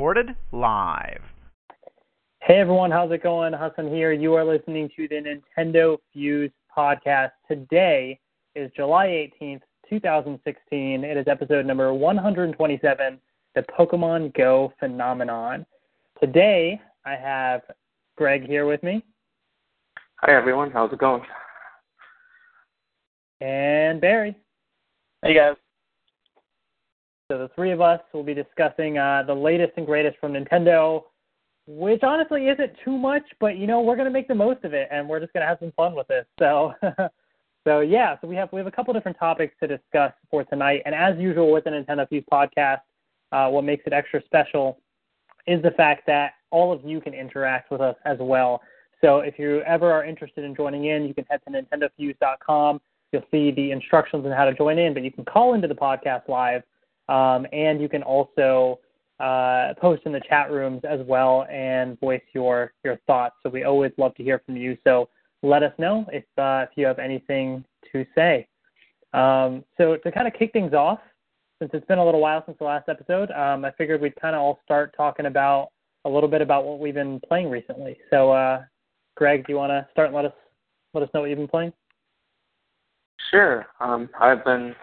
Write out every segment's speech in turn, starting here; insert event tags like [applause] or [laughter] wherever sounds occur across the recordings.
Recorded live. Hey everyone, how's it going? Hassan here. You are listening to the Nintendo Fuse podcast. Today is July 18th, 2016. It is episode number 127, the Pokemon Go phenomenon. Today, I have Greg here with me. Hi everyone, how's it going? And Barry. Hey guys. So the three of us will be discussing uh, the latest and greatest from Nintendo, which honestly isn't too much, but you know we're gonna make the most of it, and we're just gonna have some fun with this. So, [laughs] so yeah, so we have we have a couple different topics to discuss for tonight, and as usual with the Nintendo Fuse podcast, uh, what makes it extra special is the fact that all of you can interact with us as well. So if you ever are interested in joining in, you can head to nintendofuse.com. You'll see the instructions on how to join in, but you can call into the podcast live, um, and you can also uh, post in the chat rooms as well and voice your your thoughts. So we always love to hear from you. So let us know if uh, if you have anything to say. Um, so to kind of kick things off, since it's been a little while since the last episode, um, I figured we'd kind of all start talking about a little bit about what we've been playing recently. So, uh, Greg, do you want to start and let us let us know what you've been playing? Sure. Um, I've been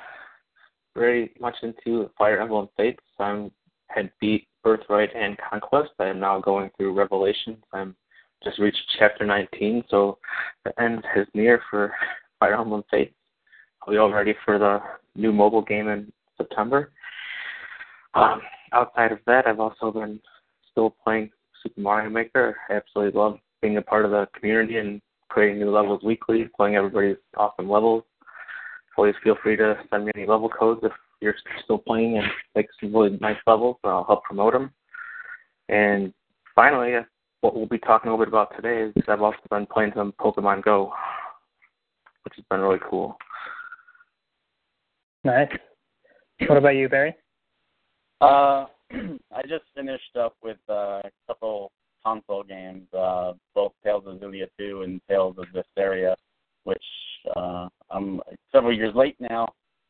very much into Fire Emblem Fates. I'm had beat Birthright and Conquest. I am now going through Revelations. I'm just reached chapter 19, so the end is near for Fire Emblem Fates. Are we all ready for the new mobile game in September. Um, outside of that, I've also been still playing Super Mario Maker. I absolutely love being a part of the community and creating new levels weekly, playing everybody's awesome levels. Always feel free to send me any level codes if you're still playing and make some really nice levels. I'll help promote them. And finally, what we'll be talking a little bit about today is I've also been playing some Pokemon Go, which has been really cool. Nice. What about you, Barry? Uh, [clears throat] I just finished up with uh, a couple console games, uh, both Tales of Xillia 2 and Tales of Vesperia, which uh, I'm several years late now.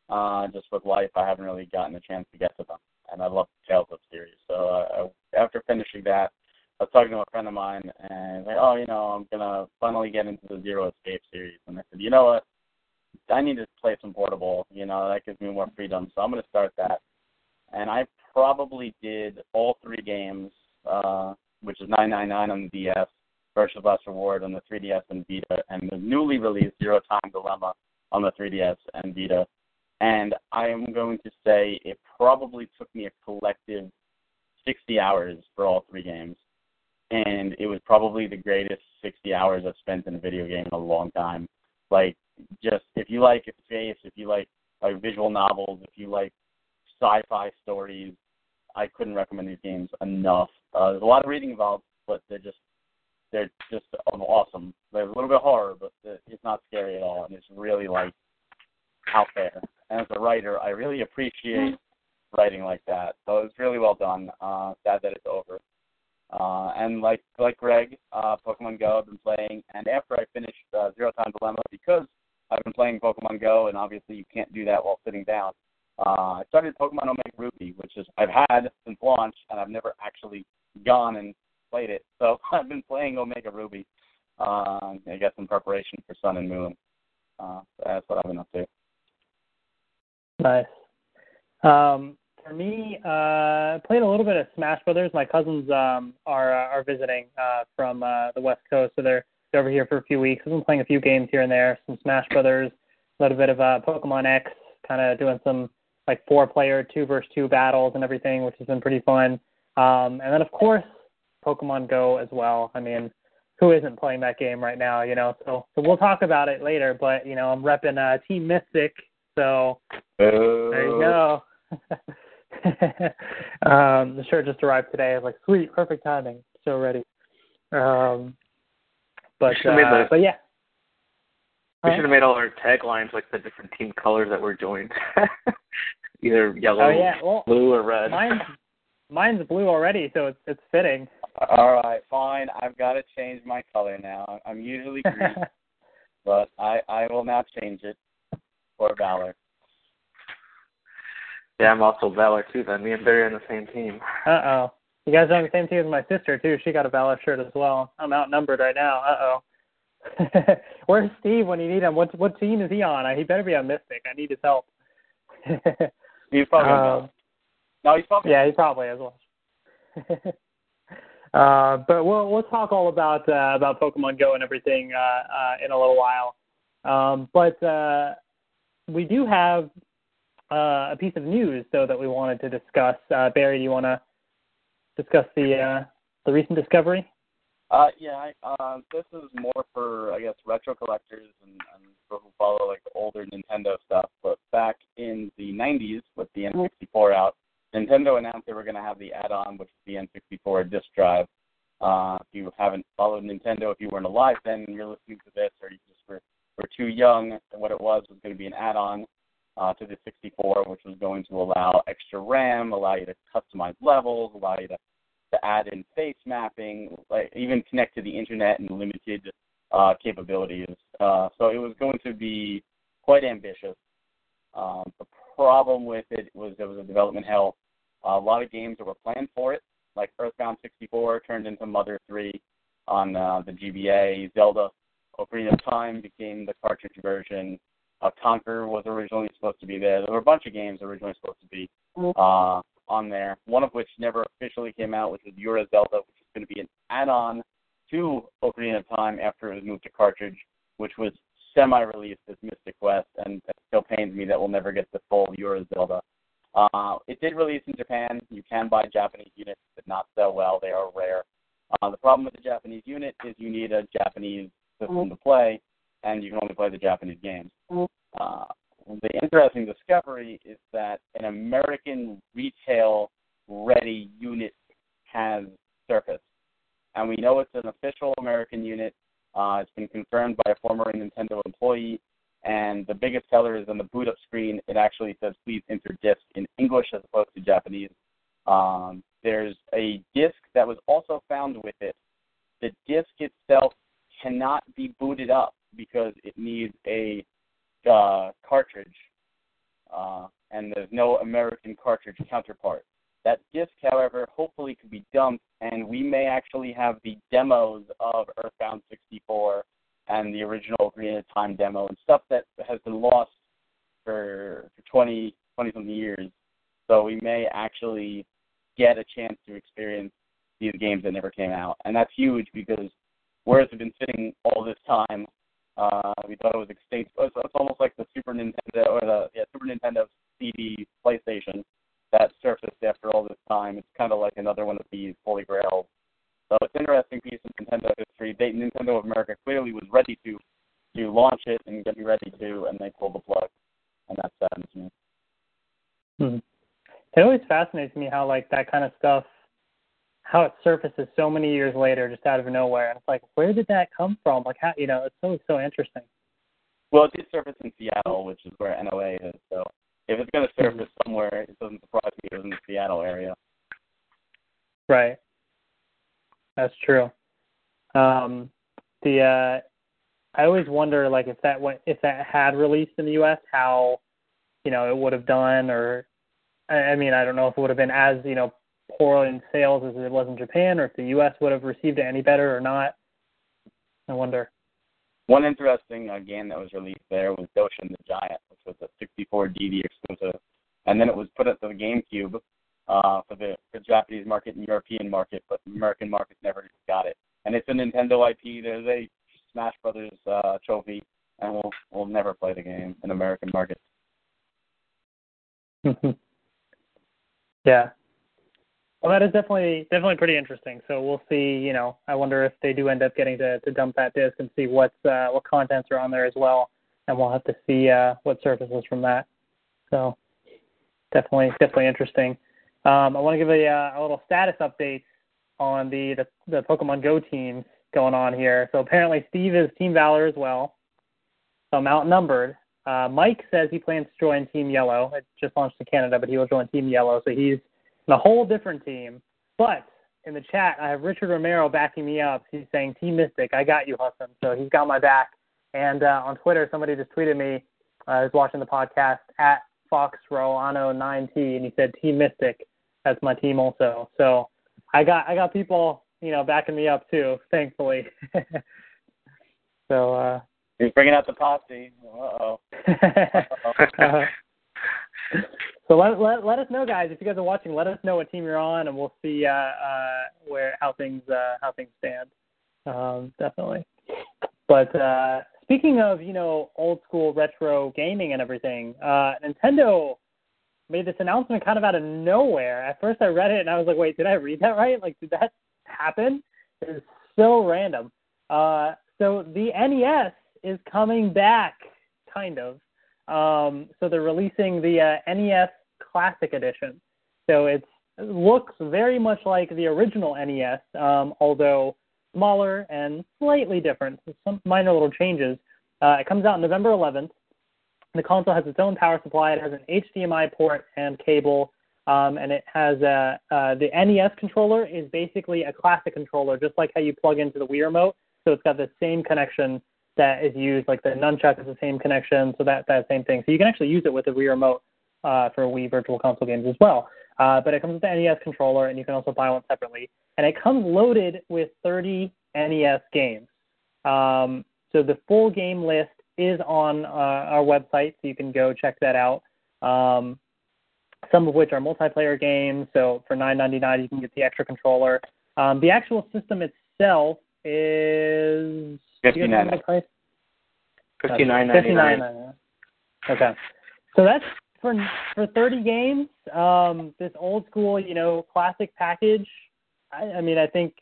Uh, just with life, I haven't really gotten a chance to get to them, and I love the Tales of series. So uh, after finishing that, I was talking to a friend of mine, and like, oh, you know, I'm gonna finally get into the Zero Escape series, and I said, you know what? I need to play some portable. You know, that gives me more freedom, so I'm gonna start that. And I probably did all three games, uh, which is 999 on the DS, Virtue's Last Reward on the 3DS and Vita, and the newly released Zero Time Dilemma on the 3DS and Vita. And I am going to say it probably took me a collective 60 hours for all three games. And it was probably the greatest 60 hours I've spent in a video game in a long time. Like, just if you like space, if you like like visual novels, if you like sci-fi stories, I couldn't recommend these games enough. Uh, there's a lot of reading involved, but they're just they're just awesome. They're a little bit horror, but it's not scary at all, and it's really like out there. And as a writer, I really appreciate writing like that. So it's really well done. Uh, sad that it's over. Uh, and like like Greg, uh, Pokemon Go, I've been playing, and after I finished uh, Zero Time Dilemma, because I've been playing Pokemon Go, and obviously you can't do that while sitting down. Uh, I started Pokemon Omega Ruby, which is I've had since launch, and I've never actually gone and played it. So [laughs] I've been playing Omega Ruby. Uh, I guess in preparation for Sun and Moon. Uh, that's what I've been up to. Nice. Um, for me, uh, played a little bit of Smash Brothers. My cousins um, are uh, are visiting uh, from uh, the West Coast, so they're they're over here for a few weeks. I've been playing a few games here and there, some Smash Brothers, a little bit of uh, Pokemon X, kind of doing some like four player two versus two battles and everything, which has been pretty fun. Um, and then of course Pokemon Go as well. I mean, who isn't playing that game right now? You know, so so we'll talk about it later. But you know, I'm repping uh, Team Mystic, So Boo. there you go. [laughs] um, the shirt just arrived today. I was like, sweet, perfect timing. So ready. Um, but uh, but yeah. We should have made all our taglines like the different team colors that we're joined. [laughs] Either yellow, Oh yeah. Well, blue, or red. mine's mine's blue already, so it's it's fitting. All right, fine. I've got to change my color now. I'm usually [laughs] green, but I I will now change it for Valor. yeah, I'm also Valor too. Then me and Barry are on the same team. uh oh. You guys are on the same team as my sister too. She got a Valor shirt as well. I'm outnumbered right now. Uh oh. [laughs] Where's Steve when you need him? What what team is he on? He better be on Mystic. I need his help. He's probably [laughs] on Um, no, he's probably Yeah, he probably as well. Uh, but we'll we'll talk all about uh, about Pokemon Go and everything uh, uh, in a little while. Um, but uh, we do have uh, a piece of news though that we wanted to discuss. Uh, Barry, do you want to discuss the uh, the recent discovery? Uh, yeah, I, uh, this is more for I guess retro collectors and, and people who follow like older Nintendo stuff. But back in the '90s, with the N64 out, Nintendo announced they were going to have the add-on, which is the N64 disc drive. Uh, if you haven't followed Nintendo, if you weren't alive then, and you're listening to this, or you just were, were too young, what it was was going to be an add-on uh, to the 64, which was going to allow extra RAM, allow you to customize levels, allow you to to add in face mapping, like even connect to the internet and limited uh, capabilities. Uh, so it was going to be quite ambitious. Um, the problem with it was there was a development hell. a lot of games that were planned for it, like Earthbound 64 turned into Mother 3 on uh, the GBA. Zelda Ocarina of Time became the cartridge version. Uh, Conker was originally supposed to be there. There were a bunch of games originally supposed to be uh, on there. One of which never officially came out, which was Ura Zelda, which is going to be an add-on to Ocarina of Time after it was moved to cartridge, which was semi-released as Master Quest, and it still pains me that we'll never get the full Ura Zelda. Uh, it did release in Japan. You can buy Japanese units, but not sell well. They are rare. Uh, the problem with the Japanese unit is you need a Japanese system to play, and you can only play the Japanese games. Uh, the interesting discovery is that an American retail ready unit has surfaced. And we know it's an official American unit. Uh, it's been confirmed by a former Nintendo employee. And the biggest seller is on the boot up screen. It actually says, please enter disc in English as opposed to Japanese. Um, there's a disc that was also found with it. The disc itself cannot be booted up because it needs a uh, cartridge, uh, and there's no American cartridge counterpart. That disc, however, hopefully could be dumped, and we may actually have the demos of Earthbound 64 and the original Green Time demo and stuff that has been lost for, for 20, 20 something years. So we may actually get a chance to experience these games that never came out, and that's huge because whereas it's been sitting all this time, uh, we thought it was extinct. It's, it's almost like the Super Nintendo or the yeah, Super Nintendo CD PlayStation that surfaced after all this time. It's kind of like another one of these holy grails. So it's an interesting piece of Nintendo history. They, Nintendo of America clearly was ready to to launch it and get ready to, and they pulled the plug, and that saddens me. Hmm. It always fascinates me how like that kind of stuff, how it surfaces so many years later, just out of nowhere, and it's like, where did that come from? Like, how you know, it's so so interesting. Well, it did surface in Seattle, which is where NOA is. So if it's going to surface somewhere, it doesn't surprise me it was in the Seattle area. Right. That's true. Um, the uh, I always wonder like if that went, if that had released in the U.S., how you know it would have done, or I, I mean I don't know if it would have been as you know poor in sales as it was in Japan, or if the U.S. would have received it any better or not. I wonder. One interesting uh, game that was released there was Doshin the Giant, was a 64 DD exclusive, and then it was put into the GameCube uh, for the for the Japanese market and European market, but American market never got it. And it's a Nintendo IP. There's a Smash Brothers uh, trophy, and we'll we'll never play the game in American markets. [laughs] yeah. Well, that is definitely definitely pretty interesting. So we'll see. You know, I wonder if they do end up getting to, to dump that disc and see what's uh, what contents are on there as well. And we'll have to see uh, what surfaces from that. So definitely, definitely interesting. Um, I want to give a, uh, a little status update on the, the the Pokemon Go teams going on here. So apparently, Steve is Team Valor as well. So I'm outnumbered. Uh, Mike says he plans to join Team Yellow. It just launched in Canada, but he will join Team Yellow. So he's in a whole different team. But in the chat, I have Richard Romero backing me up. He's saying Team Mystic, I got you, Hassan. So he's got my back. And uh, on Twitter, somebody just tweeted me. Uh, I was watching the podcast at Fox FoxRoano9T, and he said Team Mystic. That's my team also. So I got I got people you know backing me up too, thankfully. [laughs] so uh, He's bringing out the posse. Uh-oh. [laughs] uh, so let, let let us know, guys. If you guys are watching, let us know what team you're on, and we'll see uh, uh, where how things uh, how things stand. Um, definitely. But uh, speaking of you know old school retro gaming and everything, uh, Nintendo made this announcement kind of out of nowhere. At first, I read it and I was like, wait, did I read that right? Like, did that happen? It's so random. Uh, so the NES is coming back, kind of. Um, so they're releasing the uh, NES Classic Edition. So it looks very much like the original NES, um, although smaller and slightly different. Some minor little changes. Uh, it comes out November 11th. The console has its own power supply. It has an HDMI port and cable, um, and it has a, uh, the NES controller is basically a classic controller, just like how you plug into the Wii remote. So it's got the same connection that is used, like the nunchuck is the same connection, so that that same thing. So you can actually use it with the Wii remote uh, for Wii Virtual Console games as well. Uh, but it comes with the NES controller, and you can also buy one separately. And it comes loaded with 30 NES games. Um, so the full game list is on uh, our website, so you can go check that out. Um, some of which are multiplayer games. So for $9.99, you can get the extra controller. Um, the actual system itself is fifty nine. Fifty nine ninety nine. Okay, so that's for for thirty games. Um, this old school, you know, classic package. I, I mean, I think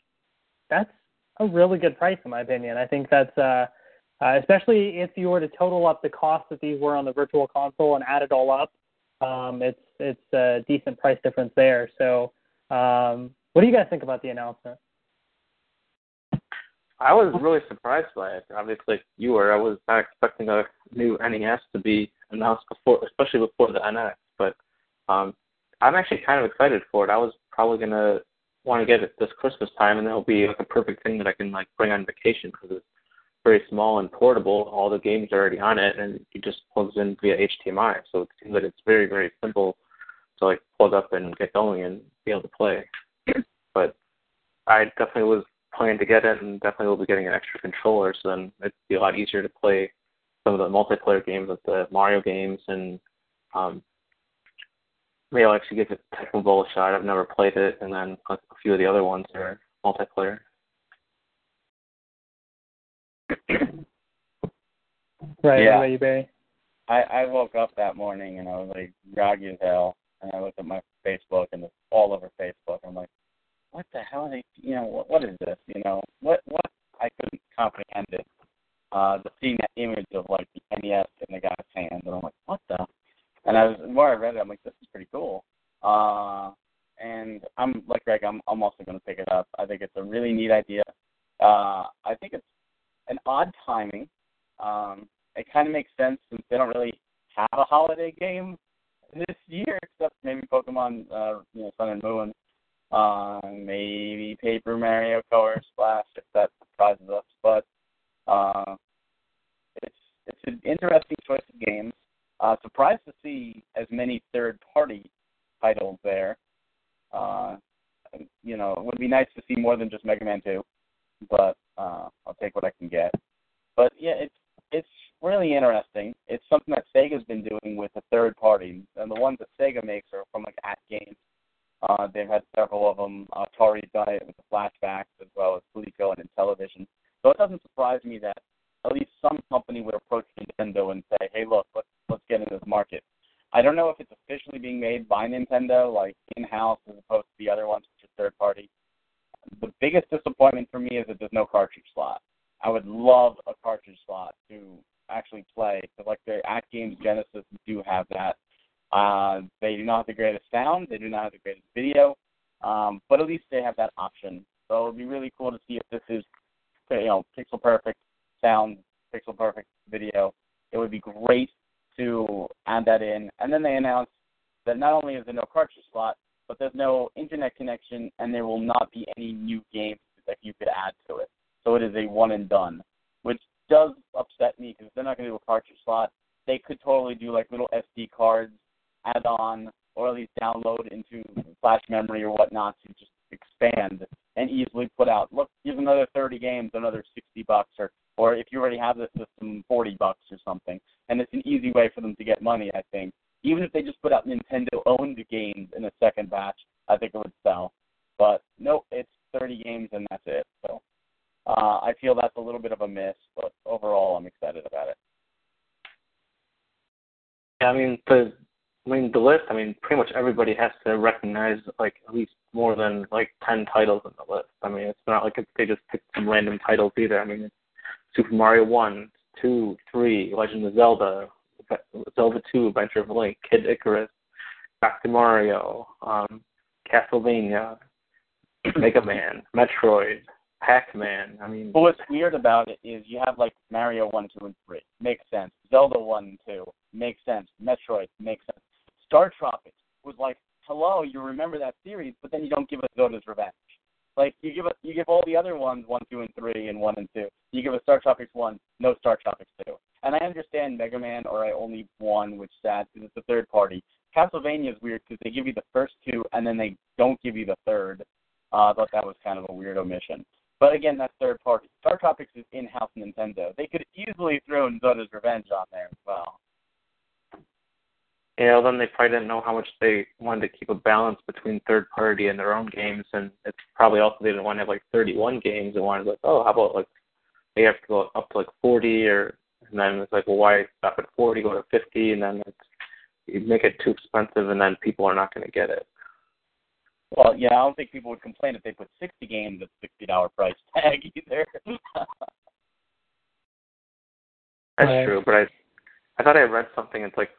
that's a really good price in my opinion. I think that's uh, uh, especially if you were to total up the cost that these were on the virtual console and add it all up. Um, it's it's a decent price difference there. So, um, what do you guys think about the announcement? I was really surprised by it. Obviously, you were. I was not expecting a new NES to be announced before, especially before the NX. But um, I'm actually kind of excited for it. I was probably gonna want to get it this Christmas time, and it'll be like a perfect thing that I can like bring on vacation because it's very small and portable. All the games are already on it, and it just plugs in via HDMI. So it seems that it's very very simple to like plug up and get going and be able to play. but I definitely was planning to get it, and definitely will be getting an extra controller. So then it'd be a lot easier to play some of the multiplayer games, like the Mario games, and um, maybe I'll actually give it Tecmo Bowl a shot. I've never played it, and then a few of the other ones are multiplayer. [clears throat] right, Yeah. you, Barry? I, I woke up that morning and I was like groggy as hell, and I looked at my Facebook and it's all over Facebook. I'm like, what the hell are they? You know, what, what is this? You know, what what? I couldn't comprehend it. Uh, seeing that image of like the NES in the guy's hand, and I'm like, what the? And I was the more I read it, I'm like, this is pretty cool. Uh, and I'm like Greg, I'm I'm also going to pick it up. I think it's a really neat idea. Uh, I think it's an odd timing. Um, it kind of makes sense since they don't really have a holiday game this year, except maybe Pokemon, uh, you know, Sun and Moon, uh, maybe Paper Mario Color Splash if that surprises us. But uh, it's it's an interesting choice of games. Uh, surprised to see as many third-party titles there. Uh, you know, it would be nice to see more than just Mega Man 2, but uh, I'll take what I can get. But yeah, it's it's really interesting. It's something that Sega's been doing with a third party, and the ones that Sega makes are from like At Games. Uh, they've had several of them. Atari's done it with the flashbacks as well as Coleco and Intellivision. So it doesn't surprise me that at least some company would approach Nintendo and say, "Hey, look, let's let's get in this market." I don't know if it's officially being made by Nintendo, like in-house, as opposed to the other ones, which are third party. The biggest disappointment for me is that there's no cartridge slot. I would love a cartridge slot to actually play. So like the AtGames Genesis do have that. Uh, they do not have the greatest sound. They do not have the greatest video. Um, but at least they have that option. So it'd be really cool to see if this is, you know, pixel perfect sound, pixel perfect video. It would be great to add that in. And then they announced that not only is there no cartridge slot, but there's no internet connection, and there will not be any new games that you could add to it. So it is a one and done, which does upset me because they're not going to do a cartridge slot. They could totally do like little SD cards, add on, or at least download into flash memory or whatnot to just expand and easily put out. Look, here's another 30 games, another 60 bucks, or or if you already have the system, 40 bucks or something. And it's an easy way for them to get money, I think. Even if they just put out Nintendo-owned games in a second batch, I think it would sell. But nope, it's 30 games and that's it. So uh, I feel that's a little bit of a miss, but overall, I'm excited about it. Yeah, I mean the I mean the list. I mean pretty much everybody has to recognize like at least more than like ten titles in the list. I mean it's not like they just picked some random titles either. I mean it's Super Mario One, Two, Three, Legend of Zelda, Zelda Two, Adventure of Link, Kid Icarus, Dr. Mario, um, Castlevania, [clears throat] Mega Man, Metroid, Pac-Man. I mean, but what's weird about it is you have like Mario one, two, and three. Makes sense. Zelda one two makes sense. Metroid makes sense. Star Tropics was like, hello, you remember that series, but then you don't give us Zoda's Revenge. Like you give us, you give all the other ones one, two, and three, and one and two. You give us Star Tropics one, no Star Tropics two. And I understand Mega Man or I only one, which sad because it's a third party. Castlevania is weird because they give you the first two and then they don't give you the third. Uh, I thought that was kind of a weird omission. But again, that's third party. Star Tropics is in-house Nintendo. They could easily throw in Zoda's Revenge on there as well. Yeah, well, then they probably didn't know how much they wanted to keep a balance between third party and their own games, and it's probably also they didn't want to have like 31 games. They wanted like, oh, how about like they have to go up to like 40, or and then it's like, well, why stop at 40, go to 50, and then it's you make it too expensive, and then people are not going to get it. Well, yeah, I don't think people would complain if they put 60 games at sixty dollar price tag [laughs] either. That's true, but I I thought I read something. It's like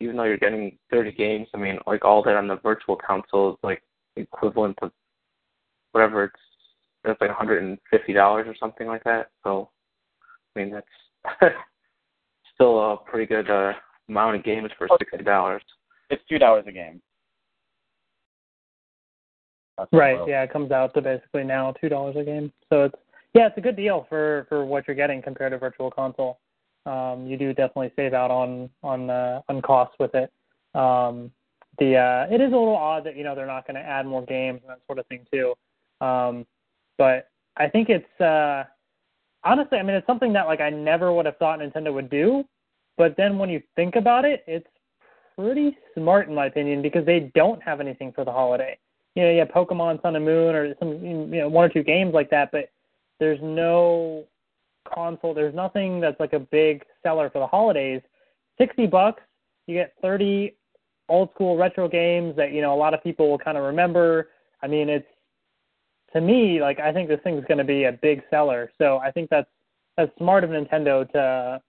even though you're getting 30 games, I mean, like all that on the virtual console is like equivalent to whatever it's it's like 150 dollars or something like that. So, I mean, that's [laughs] still a pretty good uh, amount of games for sixty dollars. It's two dollars a game. That's right. Yeah, it comes out to basically now two dollars a game. So it's yeah, it's a good deal for for what you're getting compared to Virtual Console um, you do definitely save out on on uh, on costs with it. Um, the uh, it is a little odd that you know they're not going to add more games and that sort of thing too. Um, but I think it's uh, honestly, I mean, it's something that like I never would have thought Nintendo would do. But then when you think about it, it's pretty smart in my opinion because they don't have anything for the holiday. You know, you have Pokemon Sun and Moon or some you know one or two games like that, but there's no console. There's nothing that's like a big seller for the holidays. Sixty bucks, you get thirty old school retro games that you know a lot of people will kind of remember. I mean, it's to me like I think this thing's going to be a big seller. So I think that's that's smart of Nintendo to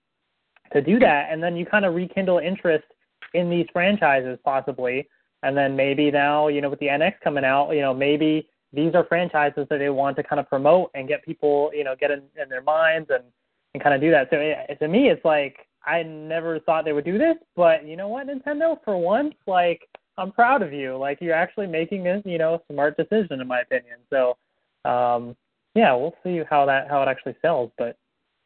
to do that, and then you kind of rekindle interest in these franchises possibly, and then maybe now you know with the NX coming out, you know maybe these are franchises that they want to kind of promote and get people, you know, get in, in their minds and, and kind of do that. So it, to me, it's like I never thought they would do this, but you know what, Nintendo, for once, like I'm proud of you. Like you're actually making a, you know, smart decision in my opinion. So, um, yeah, we'll see how that how it actually sells. But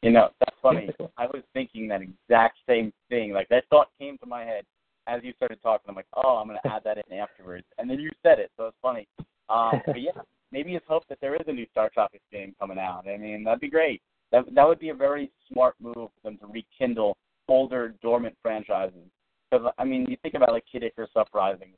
you know, that's funny. I was thinking that exact same thing. Like that thought came to my head as you started talking. I'm like, oh, I'm gonna add that in afterwards, and then you said it, so it's funny. Um, [laughs] but yeah, maybe it's hope that there is a new Star Tropics game coming out. I mean, that'd be great. That that would be a very smart move for them to rekindle older dormant franchises. Because I mean, you think about like Kid Icarus Uprising,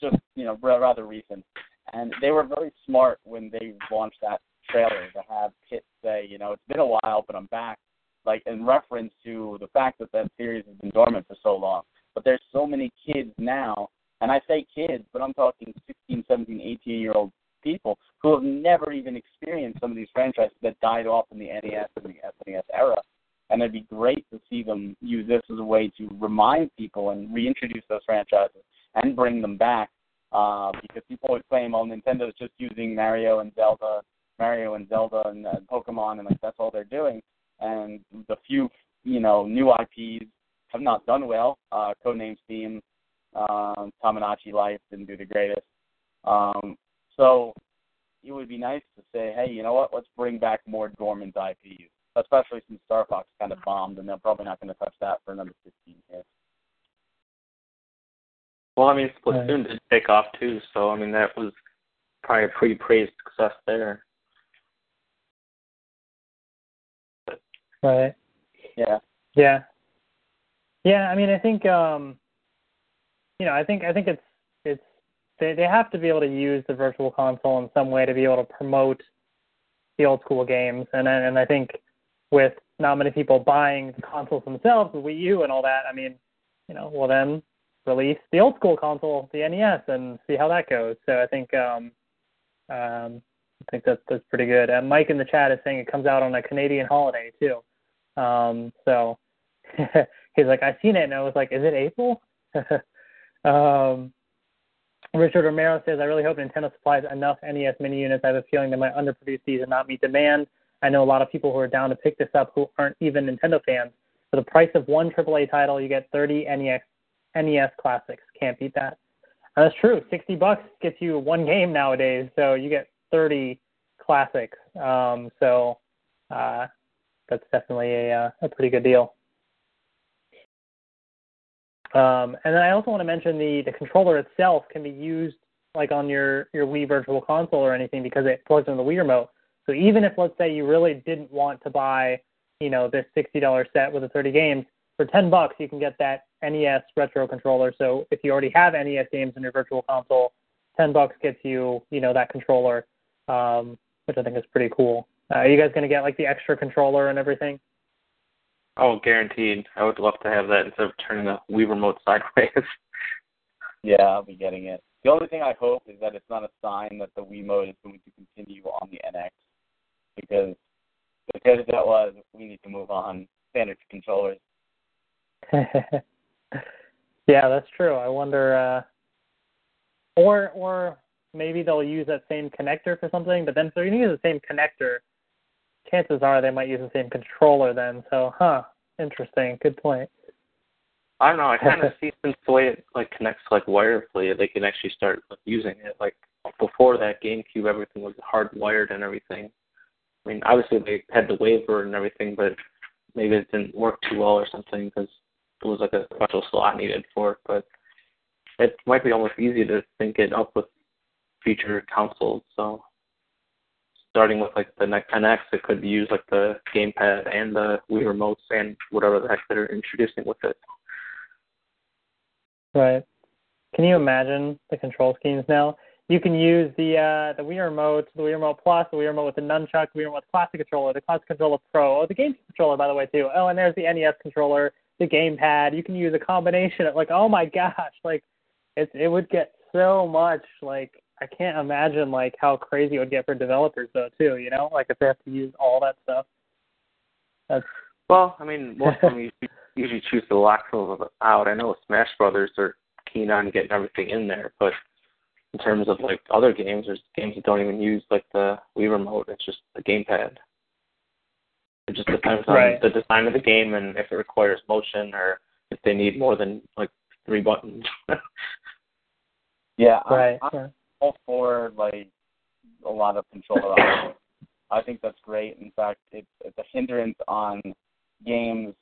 just you know rather recent, and they were very smart when they launched that trailer to have Pit say, you know, it's been a while, but I'm back, like in reference to the fact that that series has been dormant for so long. But there's so many kids now and I say kids, but I'm talking 16, 17, 18 year old people who have never even experienced some of these franchises that died off in the NES and the SNES era. and it'd be great to see them use this as a way to remind people and reintroduce those franchises and bring them back. Uh, because people always claim, "Oh, Nintendo's just using Mario and Zelda, Mario and Zelda and uh, Pokemon, and like that's all they're doing." And the few, you know, new IPs have not done well. Uh, Codename Steam, um, Tomodachi Life didn't do the greatest. Um, so it would be nice to say, hey, you know what? Let's bring back more dormant IPs, especially since Star Fox kind of bombed, and they're probably not going to touch that for another 15 years. Well, I mean, Splatoon did take off too, so I mean that was probably a pretty praised success there. Right. Yeah. Yeah. Yeah, I mean, I think um, you know, I think I think it's it's they they have to be able to use the virtual console in some way to be able to promote the old school games, and and I think with not many people buying the consoles themselves, the Wii U and all that, I mean, you know, well then release the old school console, the NES, and see how that goes. So I think um, um, I think that's that's pretty good. And Mike in the chat is saying it comes out on a Canadian holiday too. Um, so [laughs] he's like, I've seen it, and I was like, is it April? [laughs] um, Richard Romero says, I really hope Nintendo supplies enough NES mini units. I have a feeling they might underproduce these and not meet demand. I know a lot of people who are down to pick this up who aren't even Nintendo fans. For the price of one AAA title, you get 30 NES NES classics. Can't beat that. And that's true. 60 bucks gets you one game nowadays, so you get 30 classics. Um, so uh, that's definitely a, uh, a pretty good deal. Um, and then I also want to mention the the controller itself can be used like on your your Wii Virtual Console or anything because it plugs into the Wii remote. So even if let's say you really didn't want to buy you know this sixty dollar set with the 30 games for 10 bucks you can get that NES retro controller. So if you already have NES games in your Virtual Console, 10 bucks gets you you know that controller, um, which I think is pretty cool. Uh, are you guys going to get like the extra controller and everything? Oh, guaranteed. I would love to have that instead of turning the Wii remote sideways. [laughs] yeah, I'll be getting it. The only thing I hope is that it's not a sign that the Wiimote is going to continue on the NX, because as good as that was, we need to move on. Standard controllers. [laughs] yeah, that's true. I wonder, uh, or or maybe they'll use that same connector for something. But then if they're going to use the same connector, chances are they might use the same controller then. So, huh, interesting. Good point. I don't know. I kind of [laughs] see since the way it like connects like wirelessly, they can actually start using it. Like before that GameCube, everything was hardwired and everything. I mean, obviously they had the WaveBird and everything, but maybe it didn't work too well or something because it was like a special slot needed for it. But it might be almost easy to sync it up with future consoles. So starting with like the NX, it could use like the gamepad and the Wii remotes and whatever the heck they're introducing with it. Right. Can you imagine the control schemes now? You can use the uh, the Wii remote, the Wii remote Plus, the Wii remote with the nunchuck, the Wii remote with classic controller, the classic controller Pro, oh, the game controller by the way too. Oh, and there's the NES controller, the gamepad. You can use a combination of like, oh my gosh, like it it would get so much like I can't imagine like how crazy it would get for developers though too. You know, like if they have to use all that stuff. That's well, I mean, [laughs] most of them usually, usually choose to lock some of it out. I know Smash Brothers are keen on getting everything in there, but in terms of like other games, there's games that don't even use like the Wii remote. It's just the gamepad. It just depends on right. the design of the game and if it requires motion or if they need more than like three buttons. [laughs] yeah, right. I'm, I'm all for like a lot of controller options. I think that's great. In fact, it's, it's a hindrance on games.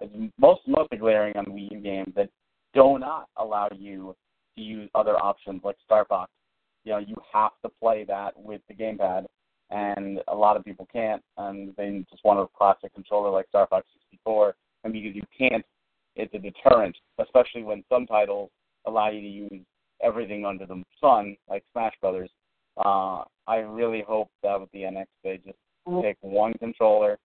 It's most mostly glaring on Wii U games that do not allow you to use other options like Star Fox. You know, you have to play that with the gamepad, and a lot of people can't, and they just want a classic controller like Star Fox 64. And because you can't, it's a deterrent, especially when some titles allow you to use everything under the sun, like Smash Brothers. Uh, I really hope that with the NX they just take one controller,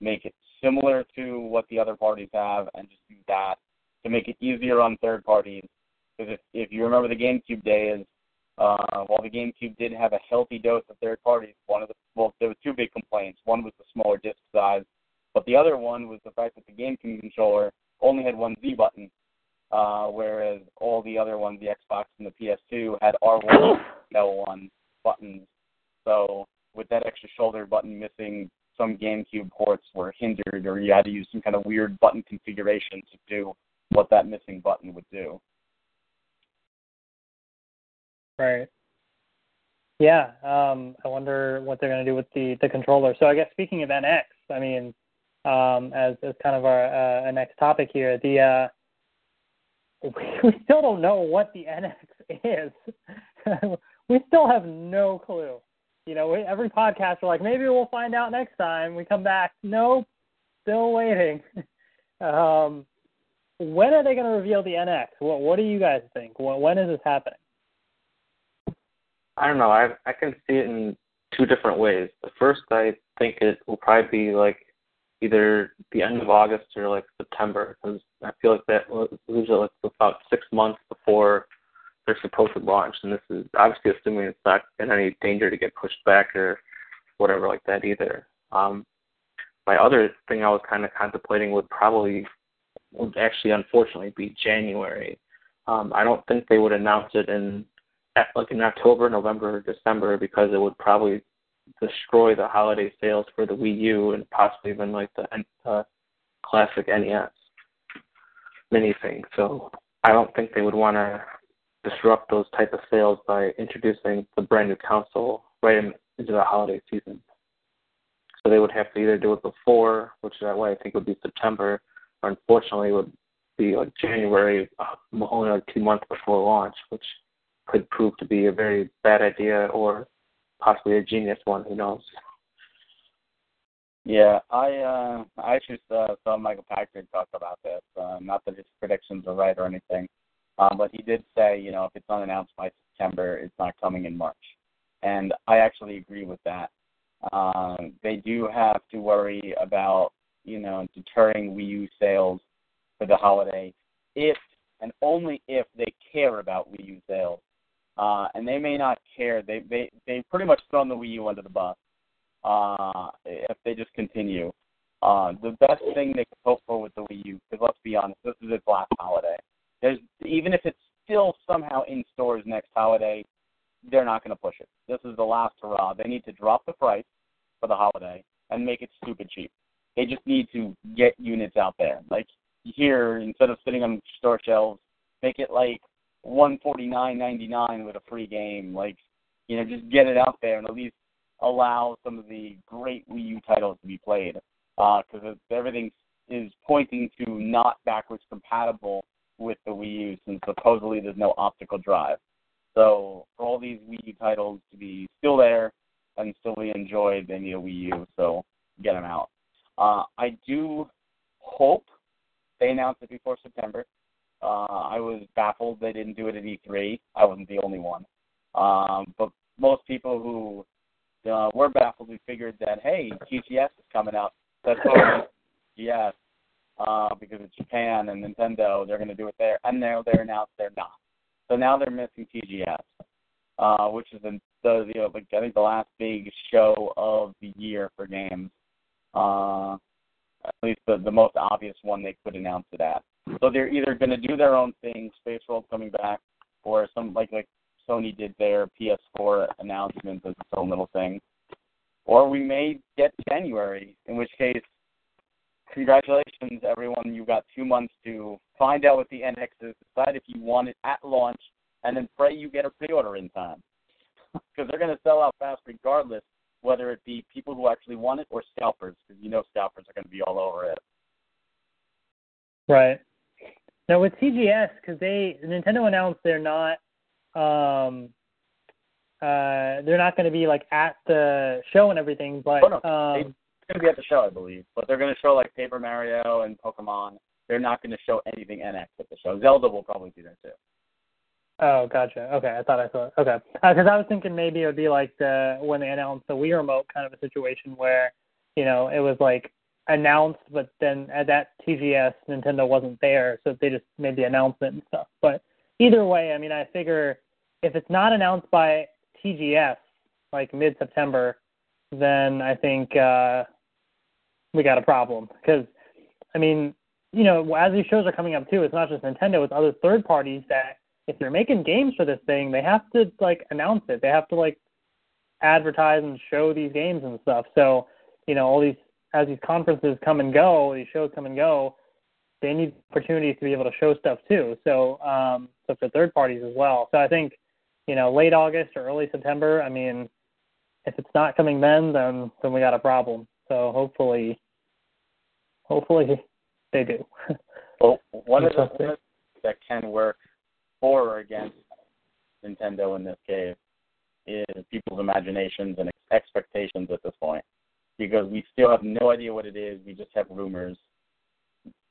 make it similar to what the other parties have, and just do that to make it easier on third parties. Because if, if you remember the GameCube days, uh, while the GameCube did have a healthy dose of third parties, one of the well, there were two big complaints. One was the smaller disc size, But the other one was the fact that the GameCube controller only had one Z button, uh, whereas all the other ones, the Xbox and the PS2, had R1, [coughs] L1 buttons. So with that extra shoulder button missing, some GameCube ports were hindered, or you had to use some kind of weird button configuration to do what that missing button would do. Right. Yeah. Um, I wonder what they're going to do with the the controller. So I guess speaking of NX, I mean, um, as as kind of our uh, next topic here, the uh, [laughs] we, still don't know what the [laughs] NX is. [laughs] we still have no clue. You know, we, every podcast we're like, maybe we'll find out next time. We come back, nope, still waiting. um, when are they going to reveal the NX? What What do you guys think? When, when is this happening? I don't know. I I can see it in two different ways. The first, I think it will probably be like either the end of August or like September, because I feel like that was usually like about six months before they're supposed to launch, and this is obviously assuming it's not in any danger to get pushed back or whatever like that either. Um, my other thing I was kind of contemplating would probably would actually unfortunately be January. Um, I don't think they would announce it in like in October, November, or December because it would probably destroy the holiday sales for the Wii U and possibly even like the uh, classic NES mini thing. So I don't think they would want to disrupt those type of sales by introducing the brand new console right in, into the holiday season. So they would have to either do it before, which is why I think would be September, or unfortunately would be like January, uh, only like two months before launch, which could prove to be a very bad idea or possibly a genius one. Who knows? Yeah, I uh, I actually uh, saw Michael Pachter talk about this. Uh, not that his predictions are right or anything, um, but he did say, you know, if it's unannounced by September, it's not coming in March, and I actually agree with that. Um, they do have to worry about, you know, deterring Wii U sales for the holiday if and only if they care about Wii U sales uh, and they may not care. They they they pretty much thrown the Wii U under the bus. Uh, if they just continue, uh, the best thing they could hope for with the Wii U, because let's be honest, this is its last holiday. There's even if it's still somehow in stores next holiday, they're not going to push it. This is the last hurrah. They need to drop the price for the holiday and make it stupid cheap. They just need to get units out there. Like here, instead of sitting on store shelves, make it like one forty nine ninety nine with a free game. Like, you know, just get it out there and at least allow some of the great Wii U titles to be played. Because uh, everything is pointing to not backwards compatible with the Wii U, since supposedly there's no optical drive. So for all these Wii U titles to be still there and still be enjoyed, they need a Wii U. So get them out. Uh, I do hope they announce it before September. Uh, I was baffled they didn't do it at E3. I wasn't the only one. Um, but most people who uh, were baffled, we figured that hey, TGS is coming out. That's what yes, [laughs] uh, because it's Japan and Nintendo, they're going to do it there, and now they're announced they're not. So now they're missing TGS, uh, which is the, the you know like I think the last big show of the year for games. Uh, at least the the most obvious one they could announce it at. So they're either going to do their own thing, Space World coming back, or some like like Sony did their PS4 announcement as its own little thing, or we may get January, in which case, congratulations everyone, you got two months to find out what the NX is, decide if you want it at launch, and then pray you get a pre-order in time, [laughs] because they're going to sell out fast regardless, whether it be people who actually want it or scalpers, because you know scalpers are going to be all over it. Right. Now with TGS, because they Nintendo announced they're not um, uh, they're not going to be like at the show and everything, but oh, no. um, they're going to be at the show, I believe. But they're going to show like Paper Mario and Pokemon. They're not going to show anything NX at the show. Zelda will probably do that too. Oh, gotcha. Okay, I thought I saw. Okay, because uh, I was thinking maybe it would be like the when they announced the Wii remote kind of a situation where you know it was like announced, but then at that TGS, Nintendo wasn't there, so they just made the announcement and stuff. But either way, I mean, I figure if it's not announced by TGS, like mid-September, then I think uh, we got a problem. Because, I mean, you know, as these shows are coming up too, it's not just Nintendo; it's other third parties that, if they're making games for this thing, they have to like announce it. They have to like advertise and show these games and stuff. So, you know, all these as these conferences come and go, these shows come and go, they need opportunities to be able to show stuff too. So, um, so for third parties as well. So I think, you know, late August or early September. I mean, if it's not coming then, then then we got a problem. So hopefully, hopefully they do. [laughs] well, one of the things that can work for or against Nintendo in this case is people's imaginations and expectations at this point, because we still have no idea what it is. We just have rumors.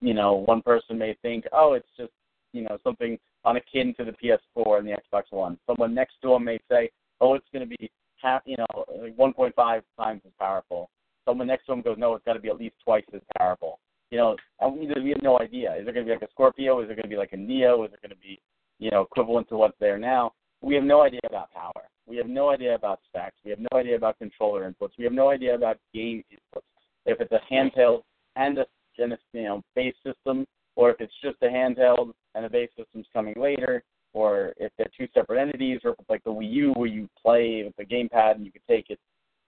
You know, one person may think, oh, it's just you know something on akin to the PS4 and the Xbox One. Someone next them may say, oh, it's going to be half, you know, like 1.5 times as powerful. Someone next to them goes, no, it's got to be at least twice as powerful. You know, and we, we have no idea. Is it going to be like a Scorpio? Is it going to be like a Neo? Is it going to be, you know, equivalent to what's there now? We have no idea about power. We have no idea about specs. We have no idea about controller inputs. We have no idea about game inputs. If it's a handheld and a, and a you know base system, or if it's just a handheld and the base system's coming later, or if they're two separate entities, or if it's like the Wii U where you play with the gamepad and you can take it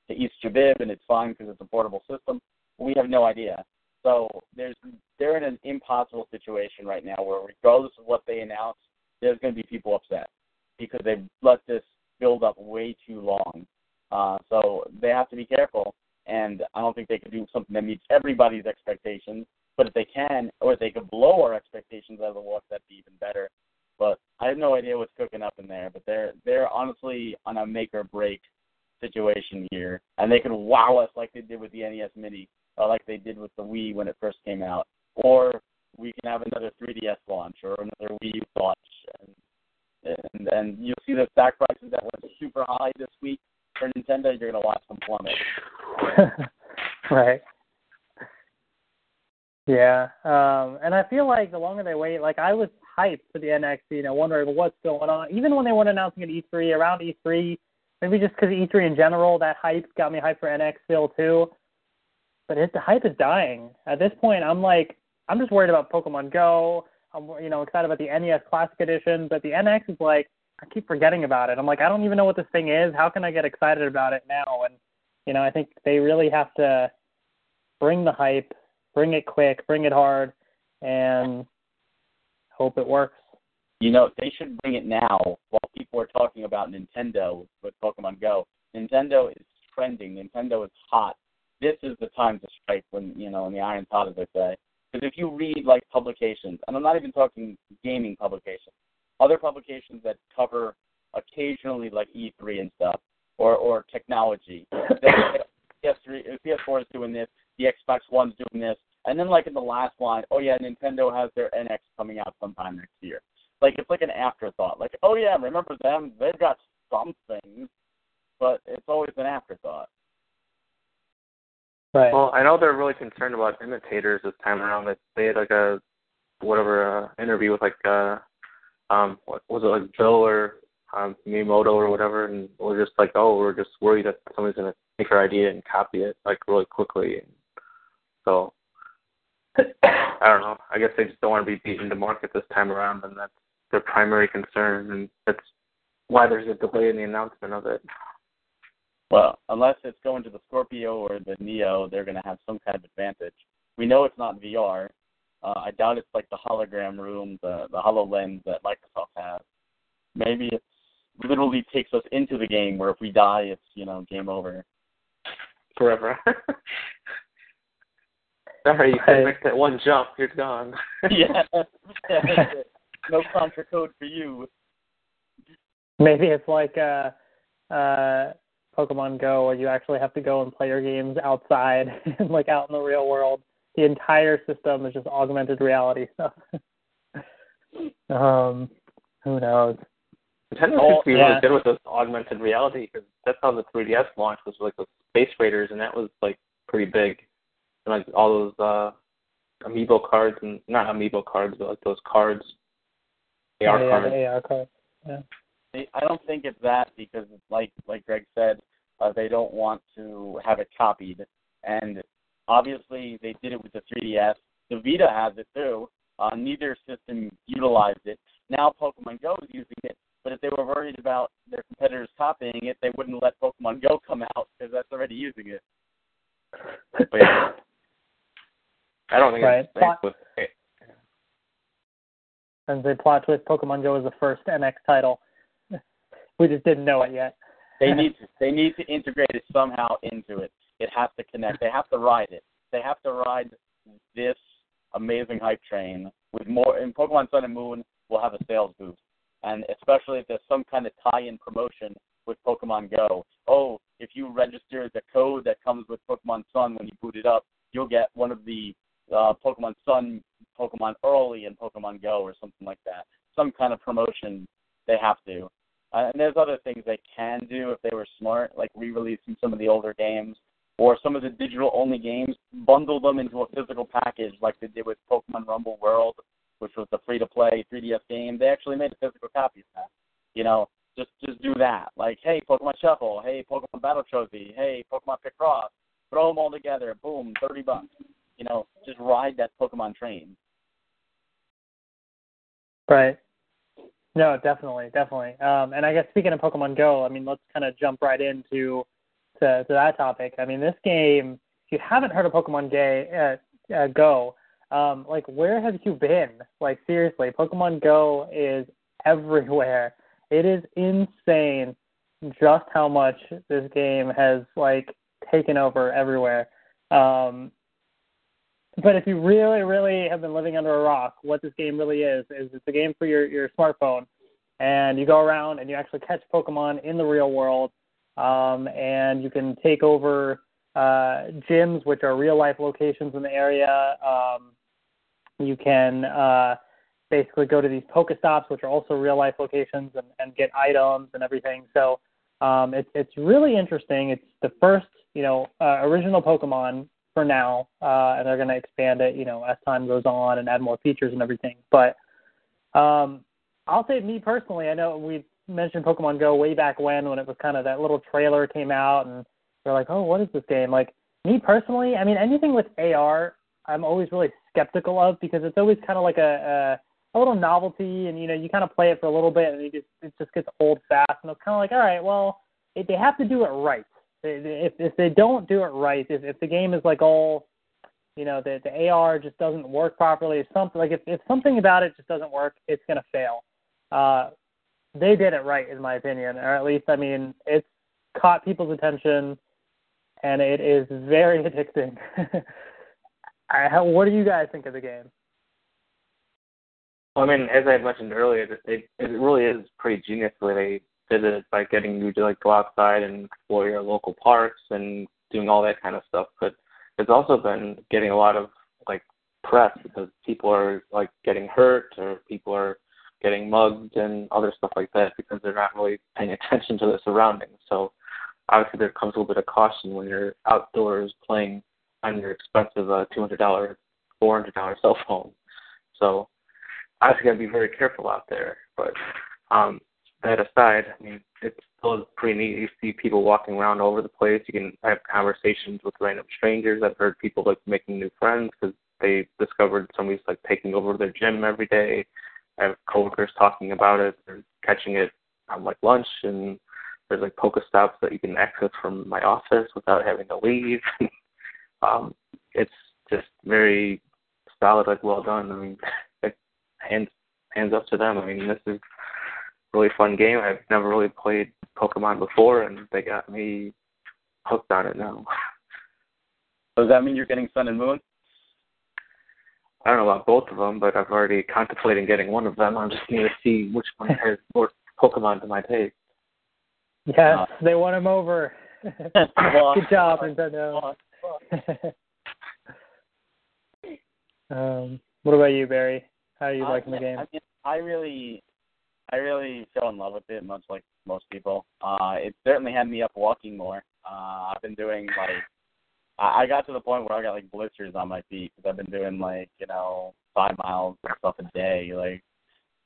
to East Jabib and it's fine because it's a portable system. We have no idea. So there's they're in an impossible situation right now where regardless of what they announce, there's going to be people upset because they've let this build up way too long. Uh, so they have to be careful, and I don't think they can do something that meets everybody's expectations. But if they can, or if they could blow our expectations out of the water, that'd be even better. But I have no idea what's cooking up in there. But they're they're honestly on a make or break situation here, and they could wow us like they did with the NES Mini, or like they did with the Wii when it first came out, or we can have another 3DS launch or another Wii launch, and and, and you'll see the stock prices that went super high this week for Nintendo. You're gonna watch them plummet. [laughs] right. Yeah, um, and I feel like the longer they wait, like I was hyped for the NX, you know, wondering what's going on. Even when they weren't announcing at E3, around E3, maybe just because E3 in general, that hype got me hyped for NX still too. But it, the hype is dying. At this point, I'm like, I'm just worried about Pokemon Go. I'm, you know, excited about the NES Classic Edition, but the NX is like, I keep forgetting about it. I'm like, I don't even know what this thing is. How can I get excited about it now? And you know, I think they really have to bring the hype bring it quick, bring it hard, and hope it works. You know, they should bring it now while people are talking about Nintendo with Pokemon Go. Nintendo is trending. Nintendo is hot. This is the time to strike when, you know, when the iron's hot, as they say. Because if you read, like, publications, and I'm not even talking gaming publications, other publications that cover occasionally, like, E3 and stuff, or, or technology. [coughs] PS3, PS4 is doing this, the Xbox One's doing this, and then like in the last line, oh yeah, Nintendo has their NX coming out sometime next year. Like it's like an afterthought. Like oh yeah, remember them? They've got something, but it's always an afterthought. Right. Well, I know they're really concerned about imitators this time around. That they had like a whatever uh, interview with like uh um what was it like Bill or um Miyamoto or whatever, and we're just like oh we're just worried that somebody's gonna take our idea and copy it like really quickly. And so I don't know. I guess they just don't want to be beaten to market this time around, and that's their primary concern, and that's why there's a delay in the announcement of it. Well, unless it's going to the Scorpio or the Neo, they're going to have some kind of advantage. We know it's not VR. Uh, I doubt it's like the hologram room, the the Hololens that Microsoft has. Maybe it literally takes us into the game, where if we die, it's you know game over. Forever. [laughs] Sorry, you couldn't make that one jump. You're gone. [laughs] yeah. [laughs] no contra code for you. Maybe it's like uh, uh, Pokemon Go, where you actually have to go and play your games outside, [laughs] like out in the real world. The entire system is just augmented reality stuff. um, who knows? Nintendo oh, seems to be yeah. really good with this augmented reality because that's how the 3DS launch was like the Face Raiders, and that was like pretty big and like all those uh amiibo cards and not amiibo cards, but like those cards. AR yeah, cards. The AR cards. Yeah. I don't think it's that because, like like Greg said, uh, they don't want to have it copied, and Obviously, they did it with the 3DS. The Vita has it too. Uh, neither system utilized it. Now Pokemon Go is using it, but if they were worried about their competitors copying it, they wouldn't let Pokemon Go come out because that's already using it. But yeah, I don't think Right. it's safe with it. And the plot twist: Pokemon Go is the first NX title. we just didn't know it yet. They need to they need to integrate it somehow into it. It has to connect. They have to ride it. They have to ride this amazing hype train with more. And Pokemon Sun and Moon will have a sales boost, and especially if there's some kind of tie-in promotion with Pokemon Go. Oh, if you register the code that comes with Pokemon Sun when you boot it up, you'll get one of the uh, Pokemon Sun, Pokemon Early, and Pokemon Go, or something like that. Some kind of promotion they have to. Uh, and there's other things they can do if they were smart, like re-releasing some of the older games or some of the digital-only games, bundle them into a physical package like they did with Pokemon Rumble World, which was the free-to-play 3DS game. They actually made a physical copy of that. You know, just just do that. Like, hey, Pokemon Shuffle, hey, Pokemon Battle Trozei, hey, Pokemon Picross, throw them all together, boom, thirty bucks. You know, just ride that Pokemon train. Right. No, definitely, definitely. Um, and I guess speaking of Pokemon Go, I mean, let's kind of jump right into to, to that topic. I mean, this game, if you haven't heard of Pokemon uh, uh, Go, um, like, where have you been? Like, seriously, Pokemon Go is everywhere. It is insane just how much this game has, like, taken over everywhere. Um, but if you really, really have been living under a rock, what this game really is is it's a game for your your smartphone, and you go around and you actually catch Pokemon in the real world, um, and you can take over uh, gyms, which are real life locations in the area. Um, you can uh, basically go to these Pokestops, which are also real life locations, and, and get items and everything. So um, it's it's really interesting. It's the first you know uh, original Pokemon for now, uh, and they're going to expand it, you know, as time goes on and add more features and everything. But um, I'll say, me personally, I know we mentioned Pokemon Go way back when, when it was kind of that little trailer came out, and they're like, oh, what is this game? Like me personally, I mean, anything with AR, I'm always really skeptical of because it's always kind of like a, a a little novelty, and you know, you kind of play it for a little bit, and you just it just gets old fast, and it's kind of like, all right, well, if they have to do it right if if they don't do it right, if if the game is like all, you know, the the AR just doesn't work properly, if something like if if something about it just doesn't work, it's gonna fail. Uh, they did it right, in my opinion, or at least I mean, it's caught people's attention, and it is very [laughs] addicting. How, what do you guys think of the game? I mean, as I mentioned earlier, it it really is pretty genius the way they did it by getting you to like go outside and explore your local parks and doing all that kind of stuff. But it's also been getting a lot of like press because people are like getting hurt or people are getting mugged and other stuff like that because they're not really paying attention to the surroundings. So obviously there comes a little bit of caution when you're outdoors playing on your expensive uh, two hundred dollar, four hundred dollar cell phone. So obviously got to be very careful out there. But um, that aside, I mean, it's still pretty neat. You see people walking around all over the place. You can have conversations with random strangers. I've heard people like making new friends because they discovered somebody's like taking over their gym every day. I have coworkers talking about it. They're catching it on like lunch, and there's like Pokestops that you can access from my office without having to leave. [laughs] um, it's just very solid, like well done. I mean, [laughs] hands hands up to them. I mean, this is really fun game. I've never really played Pokemon before, and they got me hooked on it now. Does that mean you're getting Sun and Moon? I don't know about both of them, but I've already contemplated getting one of them. I just need to see which one has more Pokemon to my taste. Yes, uh, they won him over. [laughs] Good job, Nintendo. [laughs] um, what about you, Barry? How are you liking the game? I, mean, I really, I really fell in love with it, much like most people. Uh, it certainly had me up walking more. Uh, I've been doing like, I, got to the point where I got like blisters on my feet because I've been doing like, you know, five miles and stuff a day. Like,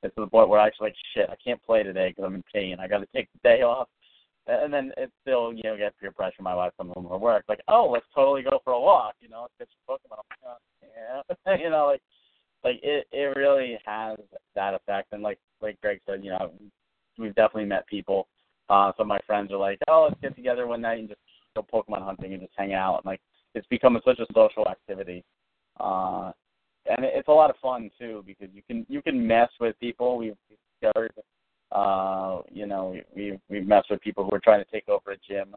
it's to the point where I actually like, shit, I can't play today because I'm in pain. I got to take the day off. and then it's still you know get peer pressure. My wife comes home from work like, oh, let's totally go for a walk. You know, let's get some Pokemon. Yeah, you know, like like it it really has that effect. And like like Greg said, you know, we've definitely met people. Uh, some of my friends are like, oh, let's get together one night and just go Pokemon hunting and just hang out. And like it's become such a social activity. Uh, and it's a lot of fun too because you can you can mess with people. We've discovered, uh, you know, we we've messed with people who are trying to take over a gym,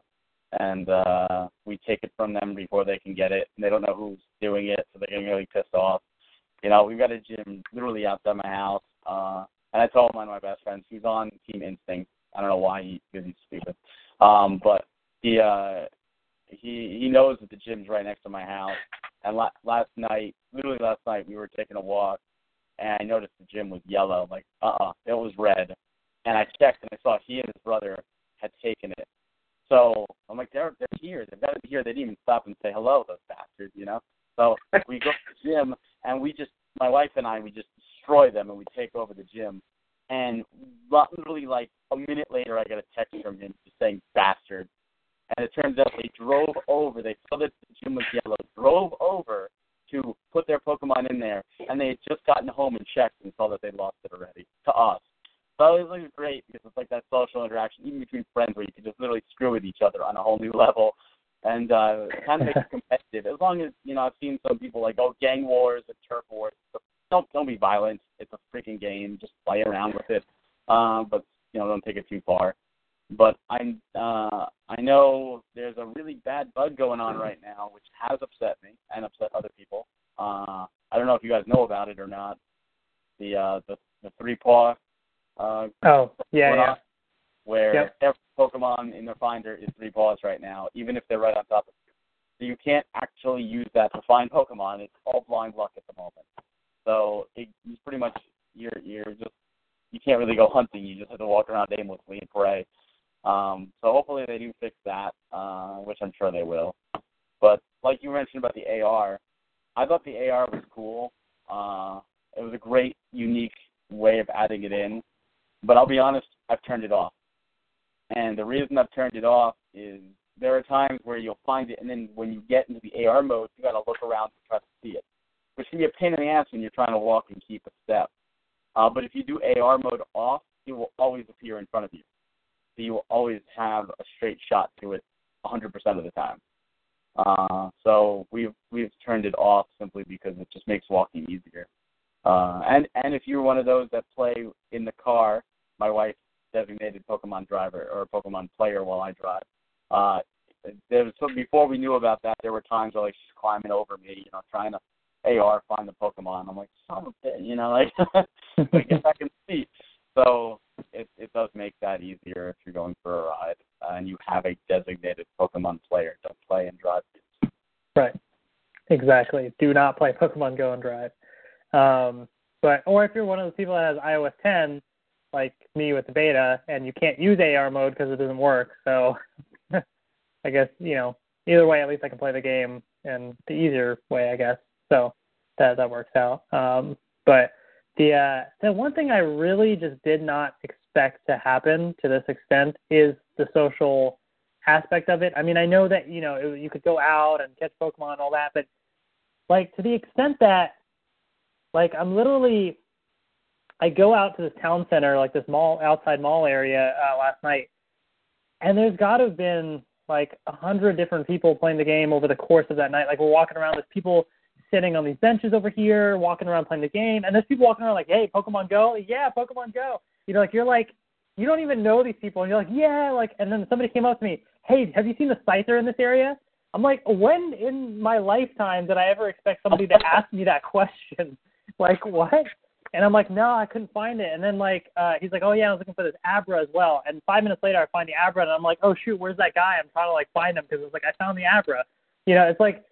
and uh, we take it from them before they can get it, and they don't know who's doing it, so they're getting really pissed off. You know, we've got a gym literally outside my house, uh, and I told one of my best friends he's on Team Instinct. I don't know why he because he's stupid, um, but he uh, he he knows that the gym's right next to my house. And la- last night, literally last night, we were taking a walk, and I noticed the gym was yellow. Like, uh-uh, it was red. And I checked, and I saw he and his brother had taken it. So I'm like, they're they're here. They've got to be here. They didn't even stop and say hello, those bastards, you know. So [laughs] we go to the gym, and we just, my wife and I, we just destroy them, and we take over the gym. And literally, like a minute later, I get a text from him just saying "bastard," and it turns out they drove over. They saw that the gym was yellow, drove over to put their Pokemon in there, and they had just gotten home and checked and saw that they lost it already to us. So it was great because it's like that social interaction, even between friends, where you can just literally screw with each other on a whole new level, and uh, it kind of makes it competitive. As long as you know, I've seen some people like oh, gang wars and turf wars. Don't don't be violent. It's a freaking game. Just play around with it, uh, but you know, don't take it too far. But I uh, I know there's a really bad bug going on right now, which has upset me and upset other people. Uh, I don't know if you guys know about it or not. The uh, the the three paw. Uh, oh yeah, yeah. Where yep. every Pokemon in their finder is three paws right now, even if they're right on top of you. So you can't actually use that to find Pokemon. It's all blind luck at the moment. So it, it's pretty much you're you're just you can't really go hunting. You just have to walk around aimlessly and pray. Um, so hopefully they do fix that, uh, which I'm sure they will. But like you mentioned about the AR, I thought the AR was cool. Uh, it was a great, unique way of adding it in. But I'll be honest, I've turned it off. And the reason I've turned it off is there are times where you'll find it, and then when you get into the AR mode, you got to look around to try to see it, which can be a pain in the ass when you're trying to walk and keep a step. Uh, but if you do AR mode off, it will always appear in front of you so you will always have a straight shot to it 100% of the time. Uh, so we've we've turned it off simply because it just makes walking easier. Uh, and and if you're one of those that play in the car, my wife designated Pokemon driver or Pokemon player while I drive. Uh, there was, so before we knew about that, there were times where like she's climbing over me, you know, trying to AR find the Pokemon. I'm like, son of a you know, like, get back in the seat. So it, it does make that easier if you're going for a ride and you have a designated Pokemon player. Don't play and drive. Right. Exactly. Do not play Pokemon Go and drive. Um, but or if you're one of those people that has iOS 10, like me with the beta, and you can't use AR mode because it doesn't work. So [laughs] I guess you know either way, at least I can play the game and the easier way, I guess. So that that works out. Um, but the uh, the one thing I really just did not expect to happen to this extent is the social aspect of it. I mean, I know that you know it, you could go out and catch Pokemon and all that, but like to the extent that like I'm literally I go out to this town center, like this mall outside mall area uh, last night, and there's got to have been like a hundred different people playing the game over the course of that night. Like we're walking around, there's people sitting on these benches over here, walking around playing the game, and there's people walking around like, "Hey, Pokemon Go, yeah, Pokemon Go." You know, like you're like, you don't even know these people, and you're like, "Yeah," like, and then somebody came up to me, "Hey, have you seen the Scyther in this area?" I'm like, when in my lifetime did I ever expect somebody to ask me that [laughs] question? like, what? And I'm like, no, I couldn't find it. And then like, uh, he's like, oh yeah, I was looking for this Abra as well. And five minutes later, I find the Abra, and I'm like, oh shoot, where's that guy? I'm trying to like find him because it's like I found the Abra. You know, it's like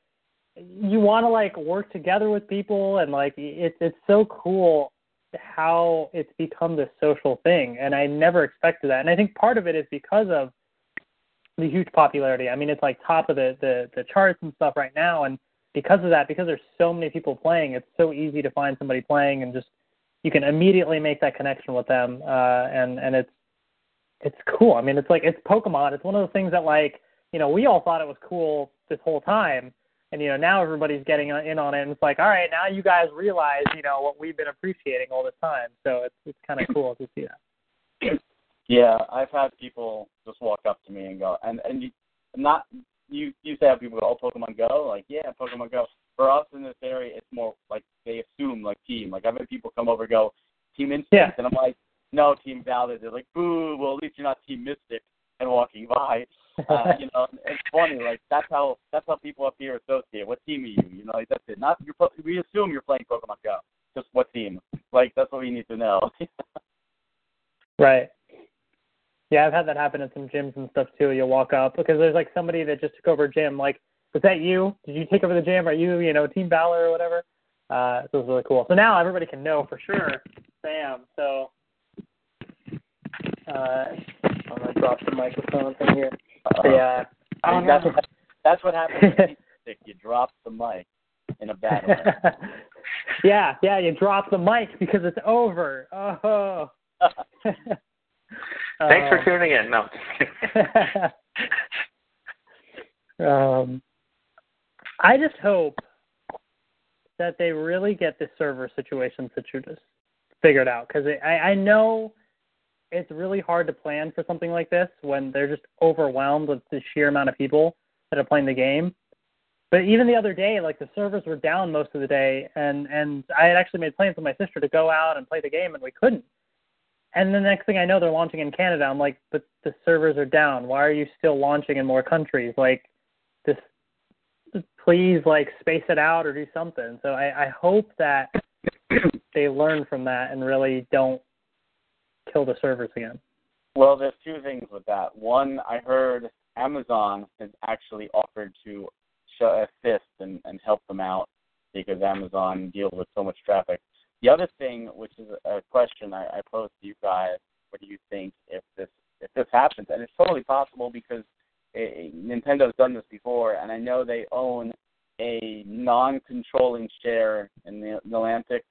you want to like work together with people and like it's it's so cool how it's become this social thing and I never expected that. And I think part of it is because of the huge popularity. I mean it's like top of the the, the charts and stuff right now and because of that, because there's so many people playing, it's so easy to find somebody playing and just you can immediately make that connection with them. Uh and and it's it's cool. I mean, it's like it's Pokemon. It's one of those things that like you know we all thought it was cool this whole time, and you know now everybody's getting in on it. And it's like, all right, now you guys realize you know what we've been appreciating all this time. So it's it's kind of cool to see that. Yeah, I've had people just walk up to me and go, and and you, not you used to have people go, oh, Pokemon Go, like yeah, Pokemon Go. For us in this area, it's more like they assume like team. Like I've had people come over and go, Team Instinct, Yeah. and I'm like, no, Team Valor. They're like, boo. Well, at least you're not Team Mystic and walking by. [laughs] Uh, you know, it's funny. Like that's how that's how people up here associate. What team are you? You know, like that's it. Not you're. We assume you're playing Pokemon Go. Just what team? Like that's what we need to know. [laughs] Right. Yeah, I've had that happen at some gyms and stuff too. You'll walk up because there's like somebody that just took over a gym. Like, was that you? Did you take over the jam? Are you, you know, Team Valor or whatever? Uh, so it's really cool. So now everybody can know for sure, Sam. So, uh, I'm gonna drop the microphone thing here. So, yeah. I mean, that's what that's what happens. [laughs] with Team Mystic. You drop the mic in a bad way. [laughs] yeah, yeah. You drop the mic because it's over. Oh. [laughs] Thanks for tuning in. No. um, I just hope that they really get the server situation situ- figured out because I, I know it's really hard to plan for something like this when they're just overwhelmed with the sheer amount of people that are playing the game. But even the other day, like the servers were down most of the day, and and I had actually made plans with my sister to go out and play the game, and we couldn't. And the next thing I know, they're launching in Canada. I'm like, but the servers are down. Why are you still launching in more countries? Like, this, please, like, space it out or do something. So I, I hope that [clears throat] they learn from that and really don't kill the servers again. Well, there's two things with that. One, I heard Amazon has actually offered to assist and, and help them out because Amazon deals with so much traffic. The other thing, which is a question I, I pose to you guys, what do you think if this if this happens? And it's totally possible because Nintendo's done this before, and I know they own a non-controlling share in the Niantic,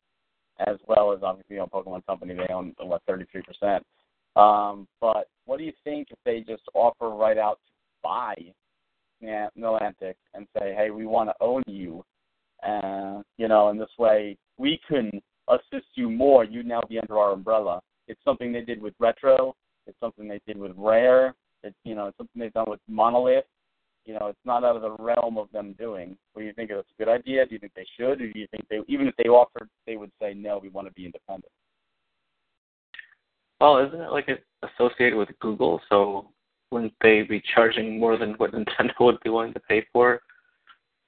as well as obviously you know Pokemon Company. They own what 33 percent. Um, but what do you think if they just offer right out to buy Niantic and say, hey, we want to own you, uh, you know, and this way we can assist you more. You'd now be under our umbrella. It's something they did with Retro. It's something they did with Rare. It's you know, it's something they've done with Monolith. You know, it's not out of the realm of them doing. What do you think it's a good idea? Do you think they should, or do you think they, even if they offered, they would say no, we want to be independent? Well, isn't it like it associated with Google? So wouldn't they be charging more than what Nintendo [laughs] would be willing to pay for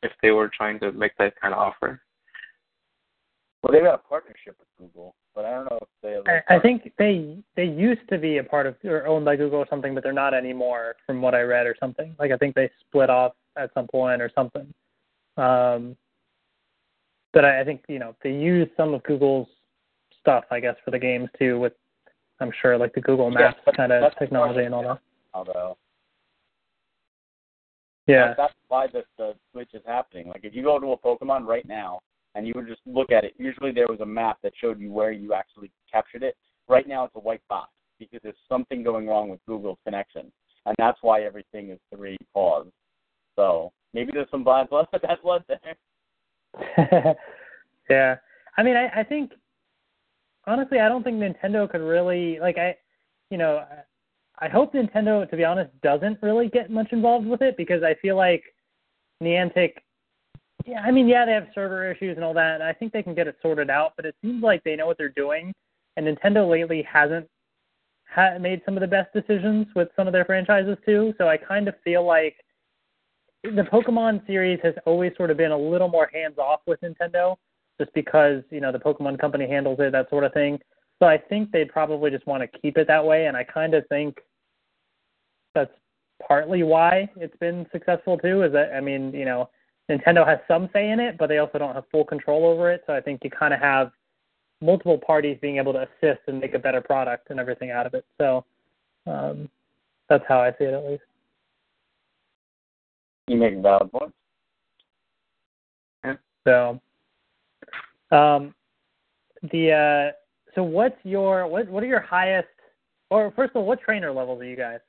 if they were trying to make that kind of offer? Well, they've got a partnership with Google, but I don't know if they. I, I think they they used to be a part of or owned by Google or something, but they're not anymore, from what I read or something. Like I think they split off at some point or something. Um, but I, I think you know they use some of Google's stuff, I guess, for the games too. With I'm sure like the Google Maps but kind of technology and all that. Although, Yeah, that's why the the switch is happening. Like if you go to a Pokemon right now and you would just look at it, usually there was a map that showed you where you actually captured it. Right now it's a white box because there's something going wrong with Google's connection, and that's why everything is three pause. So maybe there's some bad blood, [laughs] that's blood there. [laughs] yeah. I mean, I, I think honestly, I don't think Nintendo could really like I, you know, I hope Nintendo, to be honest, doesn't really get much involved with it because I feel like Niantic. Yeah, I mean, yeah, they have server issues and all that, and I think they can get it sorted out. But it seems like they know what they're doing, and Nintendo lately hasn't ha- made some of the best decisions with some of their franchises too. So I kind of feel like the Pokemon series has always sort of been a little more hands off with Nintendo, just because you know the Pokemon Company handles it, that sort of thing. So I think they probably just want to keep it that way, and I kind of think that's partly why it's been successful too. Is that I mean, you know, Nintendo has some say in it, but they also don't have full control over it. So I think you kind of have multiple parties being able to assist and make a better product and everything out of it. So um, that's how I see it at least. You make a valid point. So, um, the uh, so what's your what what are your highest Or first of all, what trainer levels are you guys?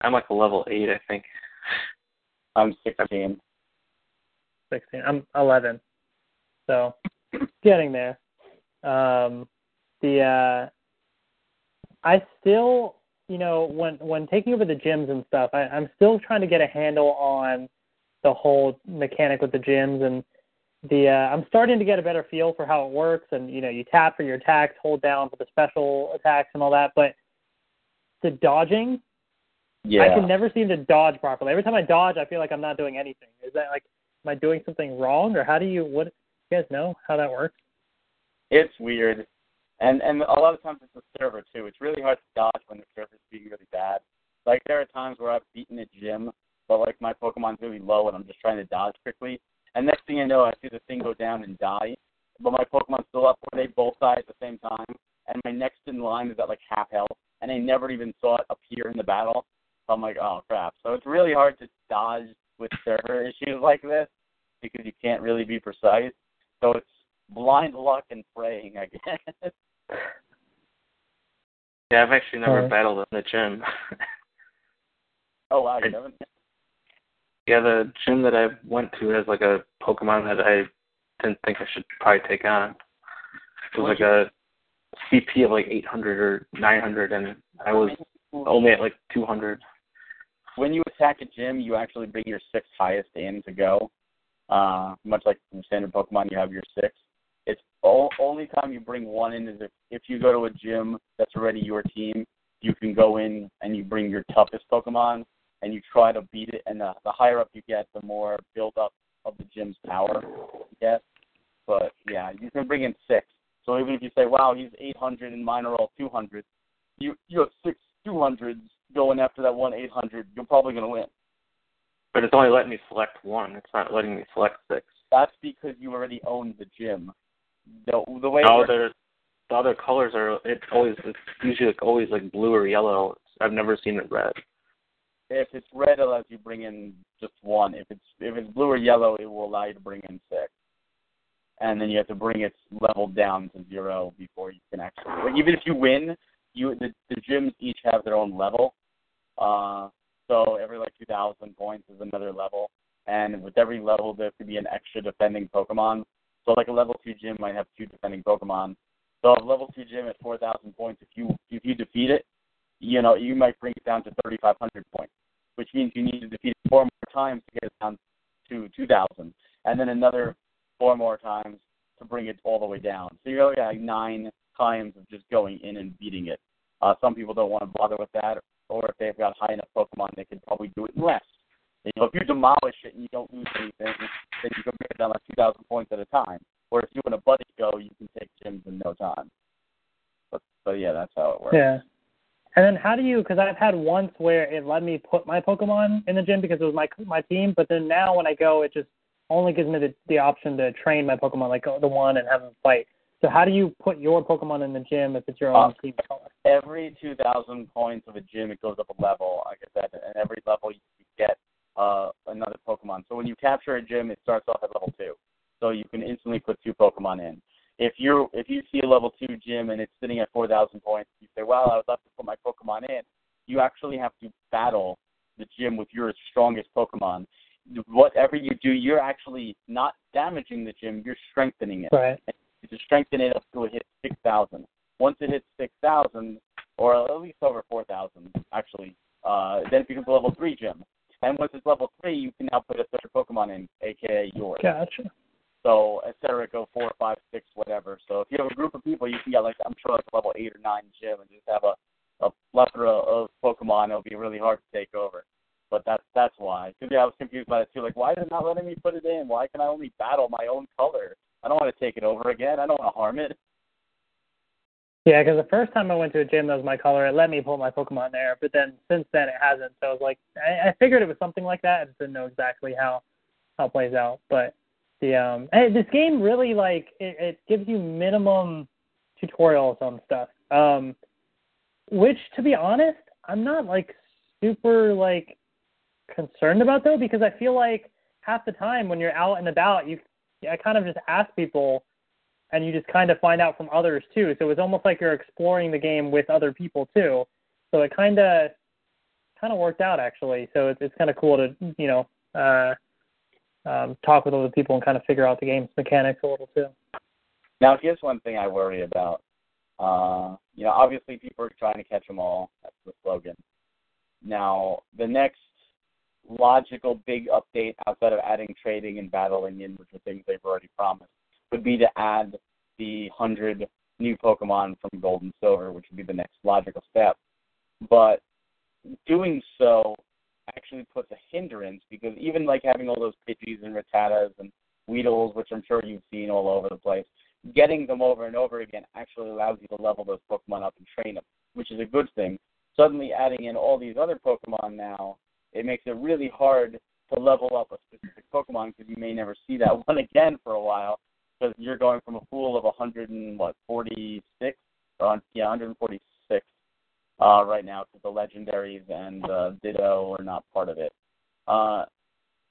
I'm like a level eight, I think. I'm 16. 16. I'm 11. So getting there. Um, the uh, I still, you know, when when taking over the gyms and stuff, I, I'm still trying to get a handle on the whole mechanic with the gyms and the uh, I'm starting to get a better feel for how it works and you know you tap for your attacks, hold down for the special attacks and all that, but the dodging Yeah. I can never seem to dodge properly. Every time I dodge, I feel like I'm not doing anything. Is that like, am I doing something wrong, or how do you? What you guys know how that works? It's weird. And and a lot of times it's the server too. It's really hard to dodge when the server's being really bad. Like there are times where I've beaten a gym, but like my Pokemon's really low and I'm just trying to dodge quickly. And next thing I know, I see the thing go down and die. But my Pokemon's still up where they both die at the same time. And my next in line is at like half health, and I never even saw it appear in the battle. So I'm like, oh crap. So it's really hard to dodge with server [laughs] issues like this because you can't really be precise. So it's blind luck and praying, I [laughs] guess. Yeah, I've actually never Alright. battled in the gym. oh wow, you I- haven't? yeah, the gym that I went to has like a Pokemon that I didn't think I should probably take on. It was like a CP of like 800 or 900, and I was only at like 200. When you attack a gym, you actually bring your six highest in to go. Uh, much like in standard Pokemon, you have your six. It's o- only time you bring one in is if, if you go to a gym that's already your team. You can go in and you bring your toughest Pokemon and you try to beat it. And the, the higher up you get, the more build up of the gym's power get. But yeah, you can bring in six. So even if you say, "Wow, he's 800 and mine are all 200," you you have six 200s going after that one 800. You're probably going to win. But it's only letting me select one. It's not letting me select six. That's because you already own the gym. The the way No, there's the other colors are. It's always. It's usually like always like blue or yellow. I've never seen it red. if it's red, it allows you to bring in just one. If it's if it's blue or yellow, it will allow you to bring in six. And then you have to bring its level down to zero before you can actually. Even if you win, you the the gyms each have their own level. Uh, so every like 2,000 points is another level, and with every level there could be an extra defending Pokemon. So like a level two gym might have two defending Pokemon. So a level two gym at 4,000 points, if you if you defeat it, you know you might bring it down to 3,500 points which means you need to defeat it four more times to get it down to 2,000, and then another four more times to bring it all the way down. So you're like nine times of just going in and beating it. Uh, some people don't want to bother with that, or if they've got high enough Pokemon, they can probably do it in less. You know, if you demolish it and you don't lose anything, then you can bring down like 2,000 points at a time. Or if you and a buddy go, you can take gyms in no time. But, but yeah, that's how it works. Yeah. And then how do you? Because I've had once where it let me put my Pokemon in the gym because it was my my team, but then now when I go, it just only gives me the the option to train my Pokemon like uh, the one and have them fight. So how do you put your Pokemon in the gym if it's your own Uh, team color? every 2,000 points of a gym, it goes up a level. Like I said, and every level you get uh, another Pokemon. So when you capture a gym, it starts off at level two. So you can instantly put two Pokemon in. If you if you see a level two gym and it's sitting at 4,000 points, you say, "Well, I would love to put my Pokemon in." You actually have to battle the gym with your strongest Pokemon. Whatever you do, you're actually not damaging the gym; you're strengthening it Right. To strengthen it up to a hit 6,000. Once it hits 6,000, or at least over 4,000, actually, uh, then it becomes a level 3 gym. And once it's level 3, you can now put a third Pokemon in, aka yours. Gotcha. So, et cetera, go 4, 5, 6, whatever. So if you have a group of people, you can get, like, I'm sure, like a level 8 or 9 gym and just have a, a plethora of Pokemon. It'll be really hard to take over. But that's that's why. Because yeah, I was confused by it too. Like, why is it not letting me put it in? Why can I only battle my own color? I don't want to take it over again. I don't want to harm it. Yeah, because the first time I went to a gym that was my color, it let me pull my Pokemon there, but then since then it hasn't. So I was like, I, I figured it was something like that. I just didn't know exactly how how it plays out. But the um, hey, this game really like it, it gives you minimum tutorials on stuff. Um, which to be honest, I'm not like super like concerned about though because I feel like half the time when you're out and about, you I kind of just ask people and you just kind of find out from others too. So it's almost like you're exploring the game with other people too. So it kind of kind of worked out actually. So it's it's kind of cool to you know uh, um, talk with other people and kind of figure out the game's mechanics a little too. Now, here's one thing I worry about. Uh, you know, obviously people are trying to catch them all. That's the slogan. Now, the next logical big update outside of adding trading and battling in, which are things they've already promised, would be to add the 100 new Pokemon from Gold and Silver, which would be the next logical step. But doing so actually puts a hindrance because even like having all those Pidgeys and Rattatas and Weedles, which I'm sure you've seen all over the place, getting them over and over again actually allows you to level those Pokemon up and train them, which is a good thing. Suddenly adding in all these other Pokemon now, it makes it really hard to level up a specific Pokemon because you may never see that [laughs] one again for a while because you're going from a pool of 100 and what 46 or yeah 146 uh, right now because the legendaries and uh, Ditto are not part of it. Uh,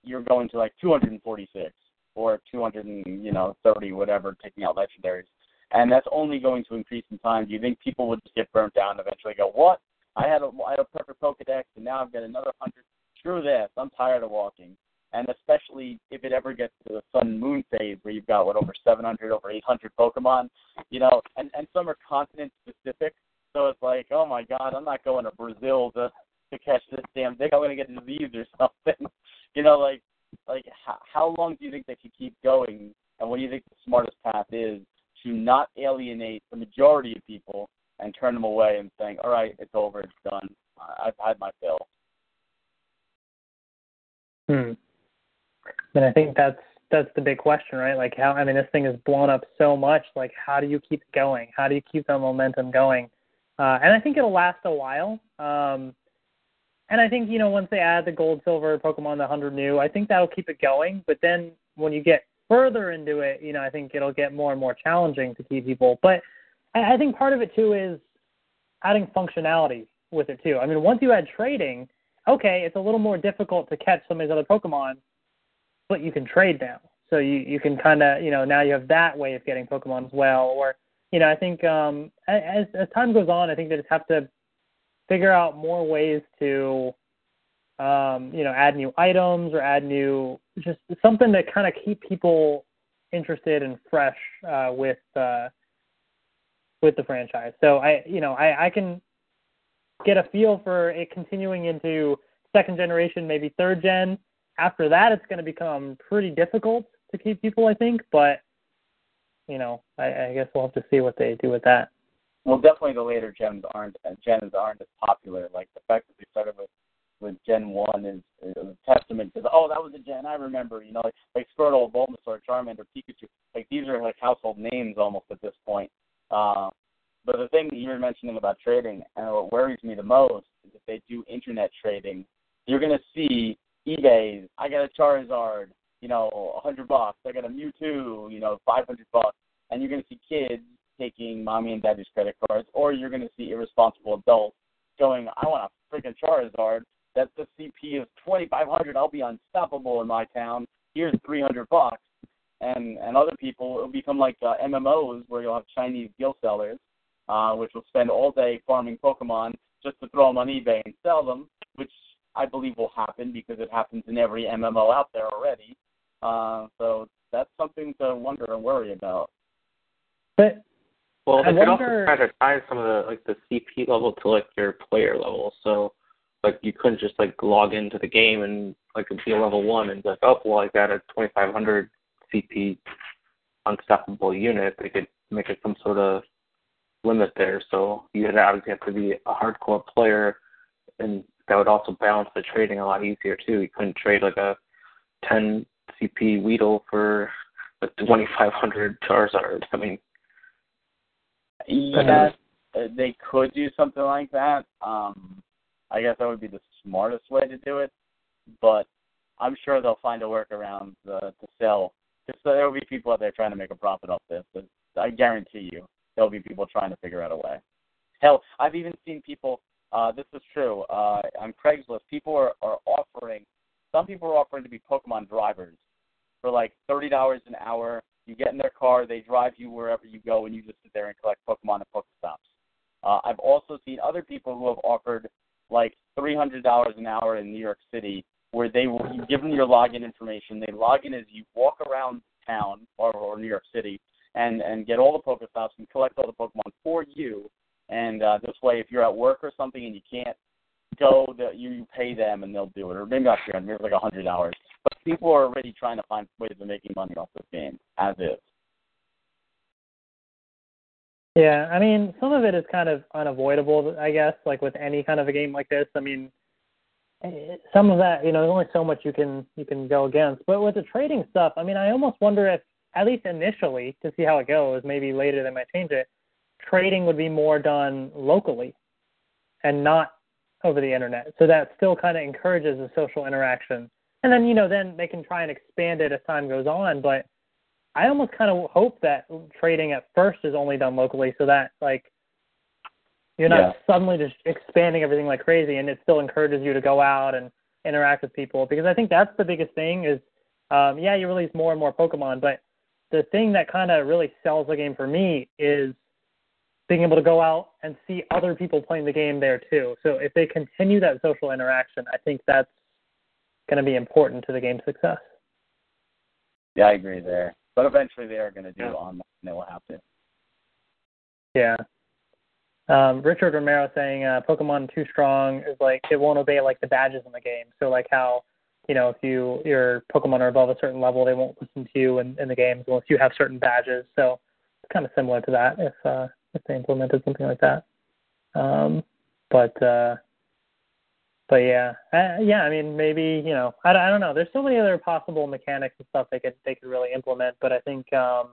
you're going to like 246 or 200 and you know 30 whatever taking out legendaries, and that's only going to increase in time. Do you think people would just get burnt out and eventually go, what? I had a I had a perfect Pokedex and now I've got another hundred. Screw this! I'm tired of walking. And especially if it ever gets to the Sun Moon phase where you've got what over 700, over 800 Pokemon, you know, and and some are continent specific. So it's like, oh my God, I'm not going to Brazil to to catch this damn thing. I'm going to get disease or [laughs] something. you know, like like how, how long do you think they could keep going? And what do you think the smartest path is to not alienate the majority of people and turn them away and saying, all right, it's over, it's done. I've had my fill. Hmm. And I think that's that's the big question, right? Like how I mean this thing has blown up so much. Like how do you keep it going? How do you keep that momentum going? Uh, and I think it'll last a while. Um, and I think you know once they add the gold, silver Pokemon, the hundred new, I think that'll keep it going. But then when you get further into it, you know I think it'll get more and more challenging to keep people. But I think part of it too is adding functionality with it too. I mean, once you add trading, okay, it's a little more difficult to catch some of these other Pokemon, but you can trade now. So you you can kind of you know now you have that way of getting Pokemon as well. Or you know I think um, as as time goes on, I think they just have to figure out more ways to um, you know add new items or add new just something to kind of keep people interested and fresh uh, with uh, with the franchise. So I, you know, I, I can get a feel for it continuing into second generation, maybe third gen. After that, it's going to become pretty difficult to keep people, I think. But you know, I, I guess we'll have to see what they do with that. Well, definitely the later gens aren't uh, gens aren't as popular. Like the fact that they started with with Gen One is, is a testament to the oh that was a Gen I remember. You know, like like Squirtle, Bulbasaur, Charmander, Pikachu. Like these are like household names almost at this point. Uh, but the thing that you were mentioning about trading, and what worries me the most, is if they do internet trading, you're going to see eBay. I got a Charizard, you know, a hundred bucks. I got a Mewtwo, you know, five hundred bucks. And you're going to see kids taking mommy and daddy's credit cards, or you're going to see irresponsible adults going, "I want a freaking Charizard. That's the CP five hundred. I'll be unstoppable in my town. Here's three hundred bucks." And and other people it'll become like uh, MMOs where you'll have Chinese guild sellers, uh, which will spend all day farming Pokemon just to throw them on eBay and sell them, which I believe will happen because it happens in every MMO out there already. Uh, so that's something to wonder and worry about. But well, I they could also try to tie some of the like the CP level to like your player level. So like you couldn't just like log into the game and like be a level one and be like, oh well I got a twenty five hundred CP unstoppable unit, they could make it some sort of limit there. So you would obviously have to be a hardcore player, and that would also balance the trading a lot easier too. You couldn't trade like a 10 CP Weedle for a 2500 Charizard. I mean, yeah, they could do something like that. Um, I guess that would be the smartest way to do it, but I'm sure they'll find a workaround uh, to sell because there will be people out there trying to make a profit off this. I guarantee you, there'll be people trying to figure out a way. Hell, I've even seen people. Uh, this is true. Uh, on Craigslist, people are, are offering. Some people are offering to be Pokemon drivers for like thirty dollars an hour. You get in their car, they drive you wherever you go, and you just sit there and collect Pokemon at Pokestops. Uh, I've also seen other people who have offered like three hundred dollars an hour in New York City, where they will you give them your login information. They log in as you walk around town or, or New York City and and get all the Pokestops and collect all the Pokemon for you. And uh, this way, if you're at work or something and you can't go, that you, you pay them and they'll do it, or maybe not sure, maybe like a hundred dollars. But people are already trying to find ways of making money off this game as is. Yeah, I mean, some of it is kind of unavoidable, I guess, like with any kind of a game like this. I mean, some of that, you know, there's only so much you can you can go against. But with the trading stuff, I mean, I almost wonder if, at least initially, to see how it goes, maybe later they might change it. Trading would be more done locally, and not over the internet. So that still kind of encourages the social interaction. And then, you know, then they can try and expand it as time goes on. But I almost kind of hope that trading at first is only done locally so that, like, you're not Yeah. suddenly just expanding everything like crazy and it still encourages you to go out and interact with people. Because I think that's the biggest thing is, um, yeah, you release more and more Pokemon, but the thing that kind of really sells the game for me is being able to go out and see other people playing the game there too. So if they continue that social interaction, I think that's going to be important to the game's success. Yeah, I agree there. But eventually they are going to do Yeah. online. They will have to. Yeah. Um, Richard Romero saying uh, Pokemon too strong is like it won't obey like the badges in the game. So like how you know if you your Pokemon are above a certain level, they won't listen to you in, in the games unless you have certain badges. So it's kind of similar to that if uh, if they implemented something like that. Um, but uh, but yeah, uh, yeah. I mean, maybe you know, I, I don't know. There's so many other possible mechanics and stuff they could they could really implement. But I think um,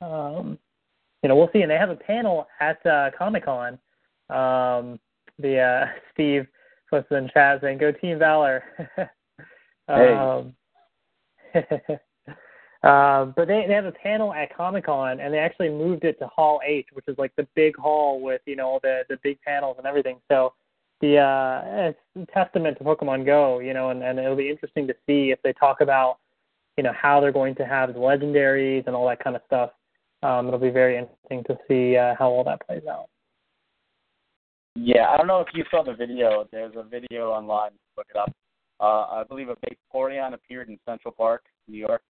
um, you know, we'll see. And they have a panel at uh, Comic Con. Um, the uh, [laughs] Steve posted in chat saying, "Go Team Valor." [laughs] um, um, [laughs] but they they have a panel at Comic Con, and they actually moved it to Hall H, which is like the big hall with you know the the big panels and everything. So the uh, it's a testament to Pokemon Go, you know, and, and it'll be interesting to see if they talk about you know how they're going to have the legendaries and all that kind of stuff. Um, it'll be very interesting to see uh, how all that plays out. Yeah, I don't know if you saw the video. There's a video online. Look it up. Uh, I believe a Vaporeon appeared in Central Park, New York,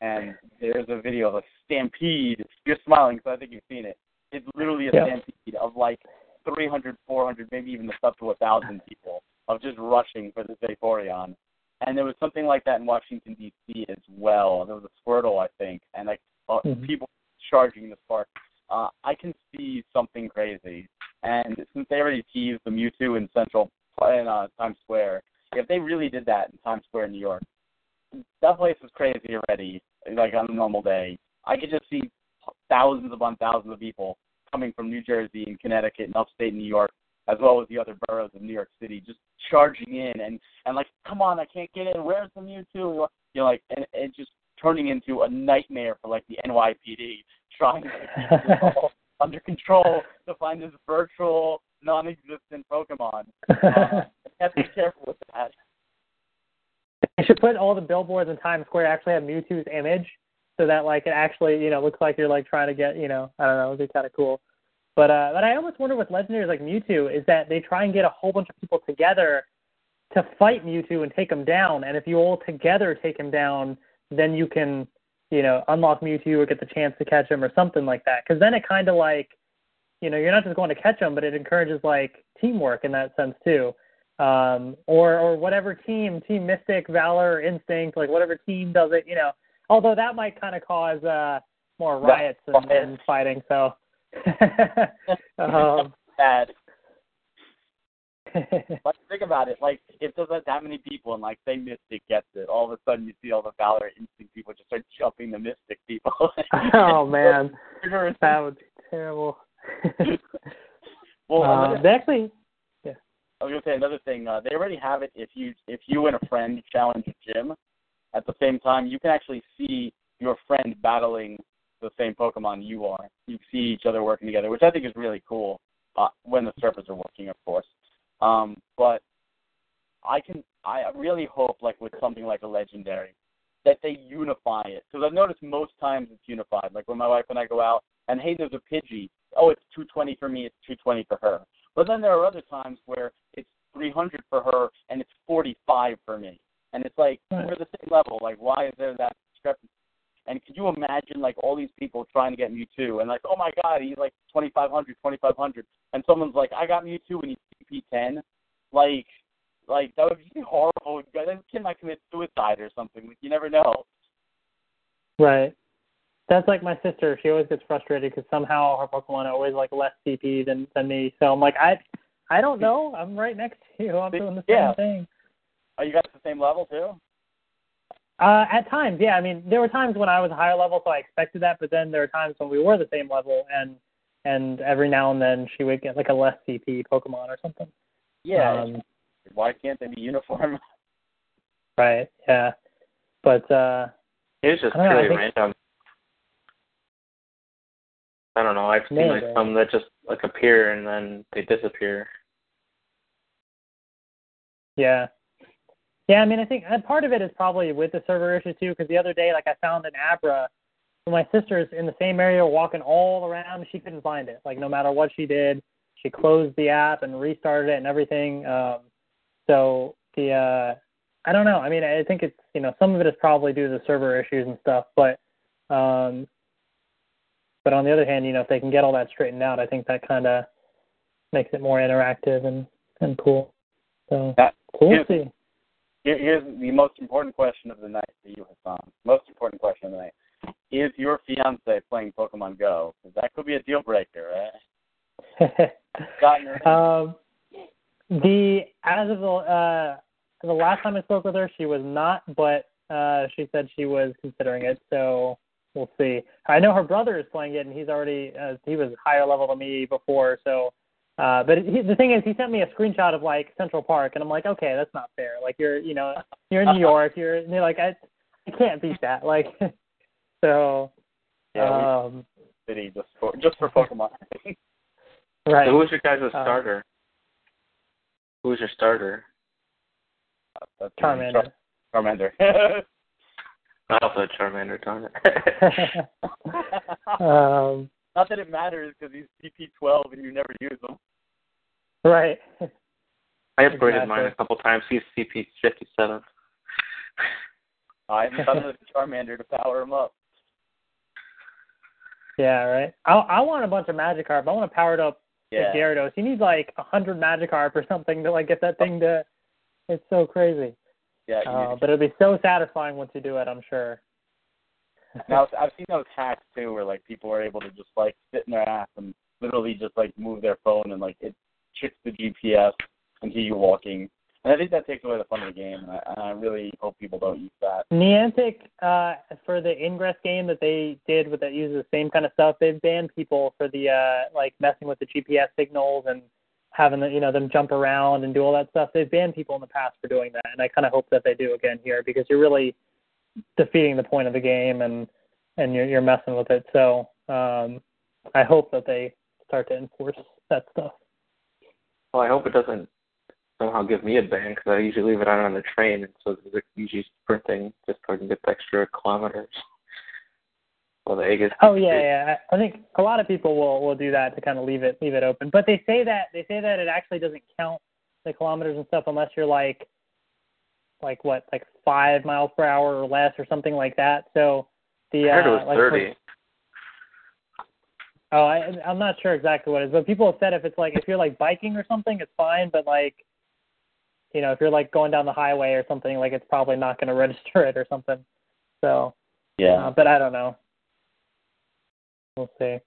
and there's a video of a stampede. You're smiling because I think you've seen it. It's literally a Yeah. stampede of like 300, 400, maybe even up to a thousand people of just rushing for the Vaporeon. And there was something like that in Washington D.C. as well. There was a Squirtle, I think, and like uh, Mhm. people charging this park. Uh, I can see something crazy. And since they already teased the Mewtwo in Central in uh, Times Square, if they really did that in Times Square, New York, that place is crazy already. Like on a normal day, I could just see thousands upon thousands of people coming from New Jersey and Connecticut and upstate New York, as well as the other boroughs of New York City, just charging in and and like, come on, I can't get in. Where's the Mewtwo? You know, like, and and just turning into a nightmare for like the NYPD trying to keep this [laughs] all under control to find this virtual, non-existent Pokemon. Uh, you have to be careful with that. They should put all the billboards in Times Square actually have Mewtwo's image, so that like it actually you know looks like you're like trying to get you know I don't know it'd be kind of cool. But uh, but I almost wonder with legendaries like Mewtwo is that they try and get a whole bunch of people together to fight Mewtwo and take him down, and if you all together take him down, then you can you know unlock Mewtwo or get the chance to catch him or something like that. Because then it kind of like you know you're not just going to catch him, but it encourages like teamwork in that sense too um, or or whatever team, Team Mystic, Valor, Instinct, like whatever team does it, you know. Although that might kind of cause uh, more riots and, and fighting. So, [laughs] [laughs] um, Bad. [laughs] Like think about it. Like if there's not that many people and like say Mystic gets it, all of a sudden you see all the Valor Instinct people just start jumping the Mystic people. [laughs] [laughs] oh man, that would be terrible. well, uh, another- they actually, I was gonna say another thing. Uh, they already have it. If you if you and a friend challenge a gym, at the same time, you can actually see your friend battling the same Pokemon you are. You see each other working together, which I think is really cool. Uh, when the servers are working, of course. Um, but I can I really hope like with something like a legendary that they unify it because I've noticed most times it's unified. Like when my wife and I go out, and hey, there's a Pidgey. Oh, it's 220 for me. It's 220 for her. But then there are other times where it's 300 for her and it's 45 for me. And it's like Right. we're the same level. Like why is there that discrepancy? And could you imagine like all these people trying to get Mewtwo and like, oh my god, he's like 2500, 2500, and someone's like, I got Mewtwo and he's CP10. Like, like that would be [laughs] horrible. That kid might commit suicide or something. Like, you never know. Right. That's like my sister. She always gets frustrated because somehow her Pokemon are always like less CP than than me. So I'm like, I, I don't know. I'm right next to you. I'm doing the same Yeah. thing. Are you guys at the same level too? Uh, at times, yeah. I mean, there were times when I was higher level, so I expected that. But then there were times when we were the same level, and and every now and then she would get like a less CP Pokemon or something. Yeah. Um, Why can't they be uniform? [laughs] right. Yeah. But uh, It's just I don't know, I purely think- random. I don't know. I've seen like some that just like appear and then they disappear. Yeah. Yeah, I mean, I think and part of it is probably with the server issue too, because the other day, like, I found an Abra. And My sister's in the same area, walking all around. She couldn't find it. Like, no matter what she did, she closed the app and restarted it and everything. Um, so the, uh, I don't know. I mean, I think it's you know some of it is probably due to the server issues and stuff, but, um, but on the other hand, you know, if they can get all that straightened out, I think that kind of makes it more interactive and and cool. So That- we'll yeah. see. Here's the most important question of the night for you, Hassan. Most important question of the night. Is your fiance playing Pokemon Go? 'Cause that could be a deal breaker, right? [laughs] Gotten her in. um, the as of the uh, the last time I spoke with her, she was not, but uh, she said she was considering it. So we'll see. I know her brother is playing it, and he's already uh, he was higher level than me before. So, uh, but he, the thing is, he sent me a screenshot of like Central Park, and I'm like, okay, that's not fair. Like you're you know you're in New [laughs] York, you're, and you're like I I can't beat that. Like so. Yeah, um, City just for just for Pokemon. [laughs] right. So who's your guys' Uh, starter? Who's your starter? That's Charmander. Charmander. I also had Charmander, darn it. [laughs] [laughs] um, Not that it matters because he's CP12 and you never use him. right. I upgraded Exactly. mine a couple times. He's CP fifty seven. I haven't done with Charmander to power him up. Yeah, right. I I want a bunch of Magikarp. I want to power it up Yeah. to Gyarados. You need like a hundred Magikarp or something to like get that thing to. It's so crazy. Yeah. Uh, but it'll be so satisfying once you do it. I'm sure. [laughs] now I've seen those hacks too, where like people are able to just like sit in their ass and literally just like move their phone and like it checks the GPS and see you walking. And I think that takes away the fun of the game. And I, and I really hope people don't use that. Niantic, uh, for the Ingress game that they did with that uses the same kind of stuff, they've banned people for the uh, like messing with the GPS signals and having the, you know them jump around and do all that stuff. They've banned people in the past for doing that, and I kind of hope that they do again here because you're really defeating the point of the game and and you're you're messing with it. So um, I hope that they start to enforce that stuff. Well, I hope it doesn't somehow give me a ban because I usually leave it out on the train, and so it's usually sprinting just so I can get the extra kilometers. [laughs] Well, the egg is. Oh yeah, yeah. I think a lot of people will will do that to kind of leave it leave it open. But they say that they say that it actually doesn't count the kilometers and stuff unless you're like like what like five miles per hour or less or something like that. So the I heard it uh, was like for- oh, I I'm not sure exactly what it is, but people have said if it's like if you're like biking or something, it's fine. But like you know if you're like going down the highway or something, like it's probably not going [laughs] to register it or something. So Yeah. uh, but I don't know. We'll see.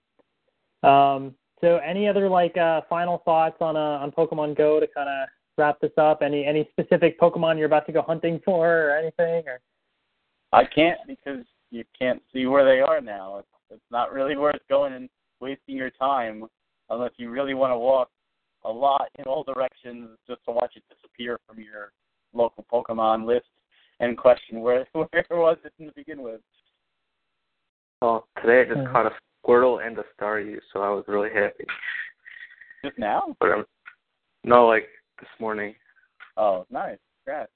Um, so, any other like uh, final thoughts on uh, on Pokemon Go to kind of wrap this up? Any any specific Pokemon you're about to go hunting for or anything? Or I can't because you can't see where they are now. It's, it's not really worth going and wasting your time unless you really want to walk a lot in all directions just to watch it disappear from your local Pokemon list and question where [laughs] where was it to begin with. Well, today I just Mhm. caught a Squirtle and a Staryu, so I was really happy. Just now? But I'm no, like this morning. Oh, nice. Congrats.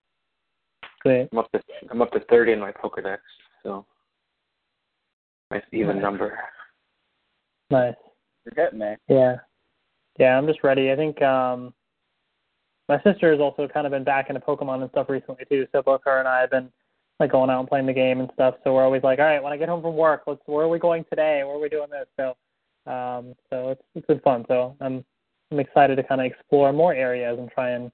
Great. I'm up to I'm up to thirty in my Pokedex. So nice even Nice. number. Nice. You're getting there. Yeah. Yeah, I'm just ready. I think um my sister has also kind of been back into Pokemon and stuff recently too. So both her and I have been like going out and playing the game and stuff. So we're always like, all right, when I get home from work, let's where are we going today? Where are we doing this? So um so it's it's been fun. So I'm I'm excited to kind of explore more areas and try and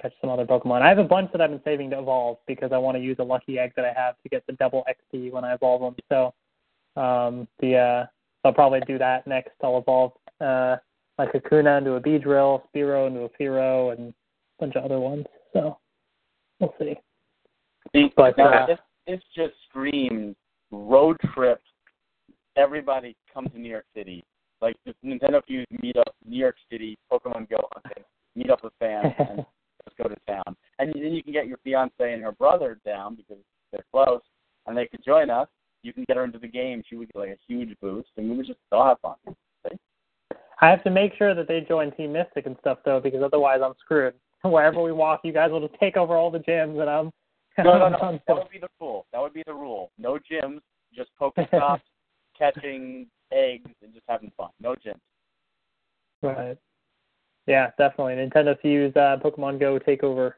catch some other Pokemon. I have a bunch that I've been saving to evolve because I want to use a lucky egg that I have to get the double XP when I evolve them. So um the uh I'll probably do that next. I'll evolve uh like Kakuna into a B drill, Spearow into a Fearow, and a bunch of other ones. So we'll see. But, uh, this, this just screams road trip. Everybody come to New York City. Like just Nintendo Fuse meet up New York City, Pokemon Go hunting, meet up with fans, [laughs] and just go to town. And then you can get your fiance and her brother down because they're close, and they could join us. You can get her into the game. She would get like a huge boost, and we would just all have fun. I have to make sure that they join Team Mystic and stuff though, because otherwise I'm screwed. [laughs] Wherever we walk, you guys will just take over all the gyms, and I'm No, no, no. [laughs] That would be the rule. That would be the rule. No gyms, just Pokestops, [laughs] catching eggs, and just having fun. No gyms. Right. Yeah, definitely. Nintendo Fuse uh, Pokemon Go takeover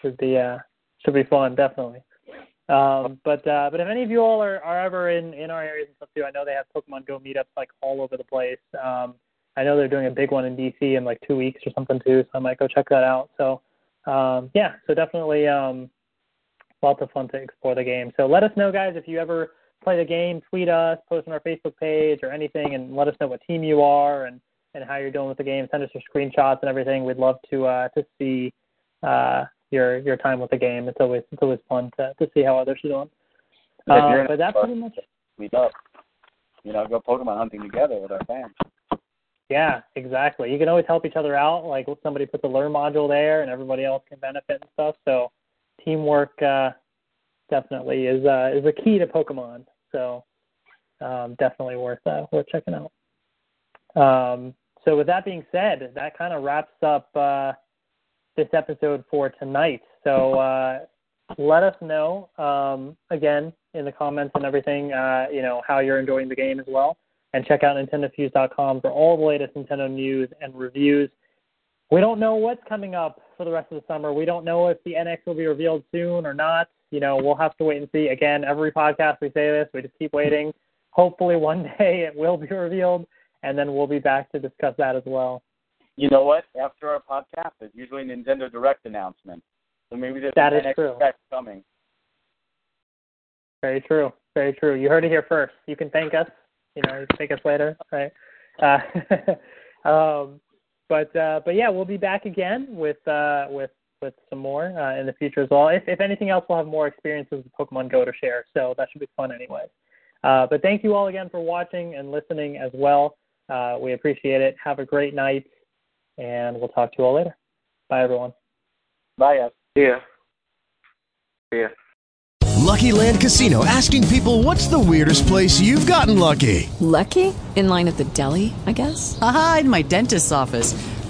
should be uh should be fun, definitely. Um, but uh, but if any of you all are, are ever in, in our areas and stuff too, I know they have Pokemon Go meetups like all over the place. Um, I know they're doing a big one in DC in like two weeks or something too, so I might go check that out. So um, yeah, so definitely um, lots of fun to explore the game. So let us know, guys, if you ever play the game, tweet us, post on our Facebook page or anything, and let us know what team you are and and how you're doing with the game. Send us your screenshots and everything. We'd love to uh, to see uh, your your time with the game. It's always it's always fun to to see how others are doing. Yeah, Uh, but that's pretty much it. Meet up. You know, go Pokemon hunting together with our fans. Yeah, exactly. You can always help each other out. Like somebody puts a lure module there, and everybody else can benefit and stuff. So teamwork uh, definitely is uh, is a key to Pokemon. So um, definitely worth uh, worth checking out. Um, so with that being said, that kind of wraps up uh, this episode for tonight. So uh, let us know um, again in the comments and everything. Uh, you know how you're enjoying the game as well, and check out NintendoFuse.com for all the latest Nintendo news and reviews. We don't know what's coming up for the rest of the summer. We don't know if the NX will be revealed soon or not. You know, we'll have to wait and see. Again, every podcast we say this, we just keep waiting. Hopefully, one [laughs] day it will be revealed, and then we'll be back to discuss that as well. You know what? After our podcast, there's usually a Nintendo Direct announcement. So maybe there's That an is true. Coming. Very true. Very true. You heard it here first. You can thank us. You know, you can thank us later, right? Uh, [laughs] um, but uh, but yeah, we'll be back again with uh, with with some more uh, in the future as well. If if anything else, we'll have more experiences with Pokemon Go to share, so that should be fun anyway. Uh, but thank you all again for watching and listening as well. Uh, we appreciate it. Have a great night, and we'll talk to you all later. Bye, everyone. Bye, guys. See ya. Lucky Land Casino asking people what's the weirdest place you've gotten lucky? Lucky? In line at the deli, I guess? Aha, in my dentist's office.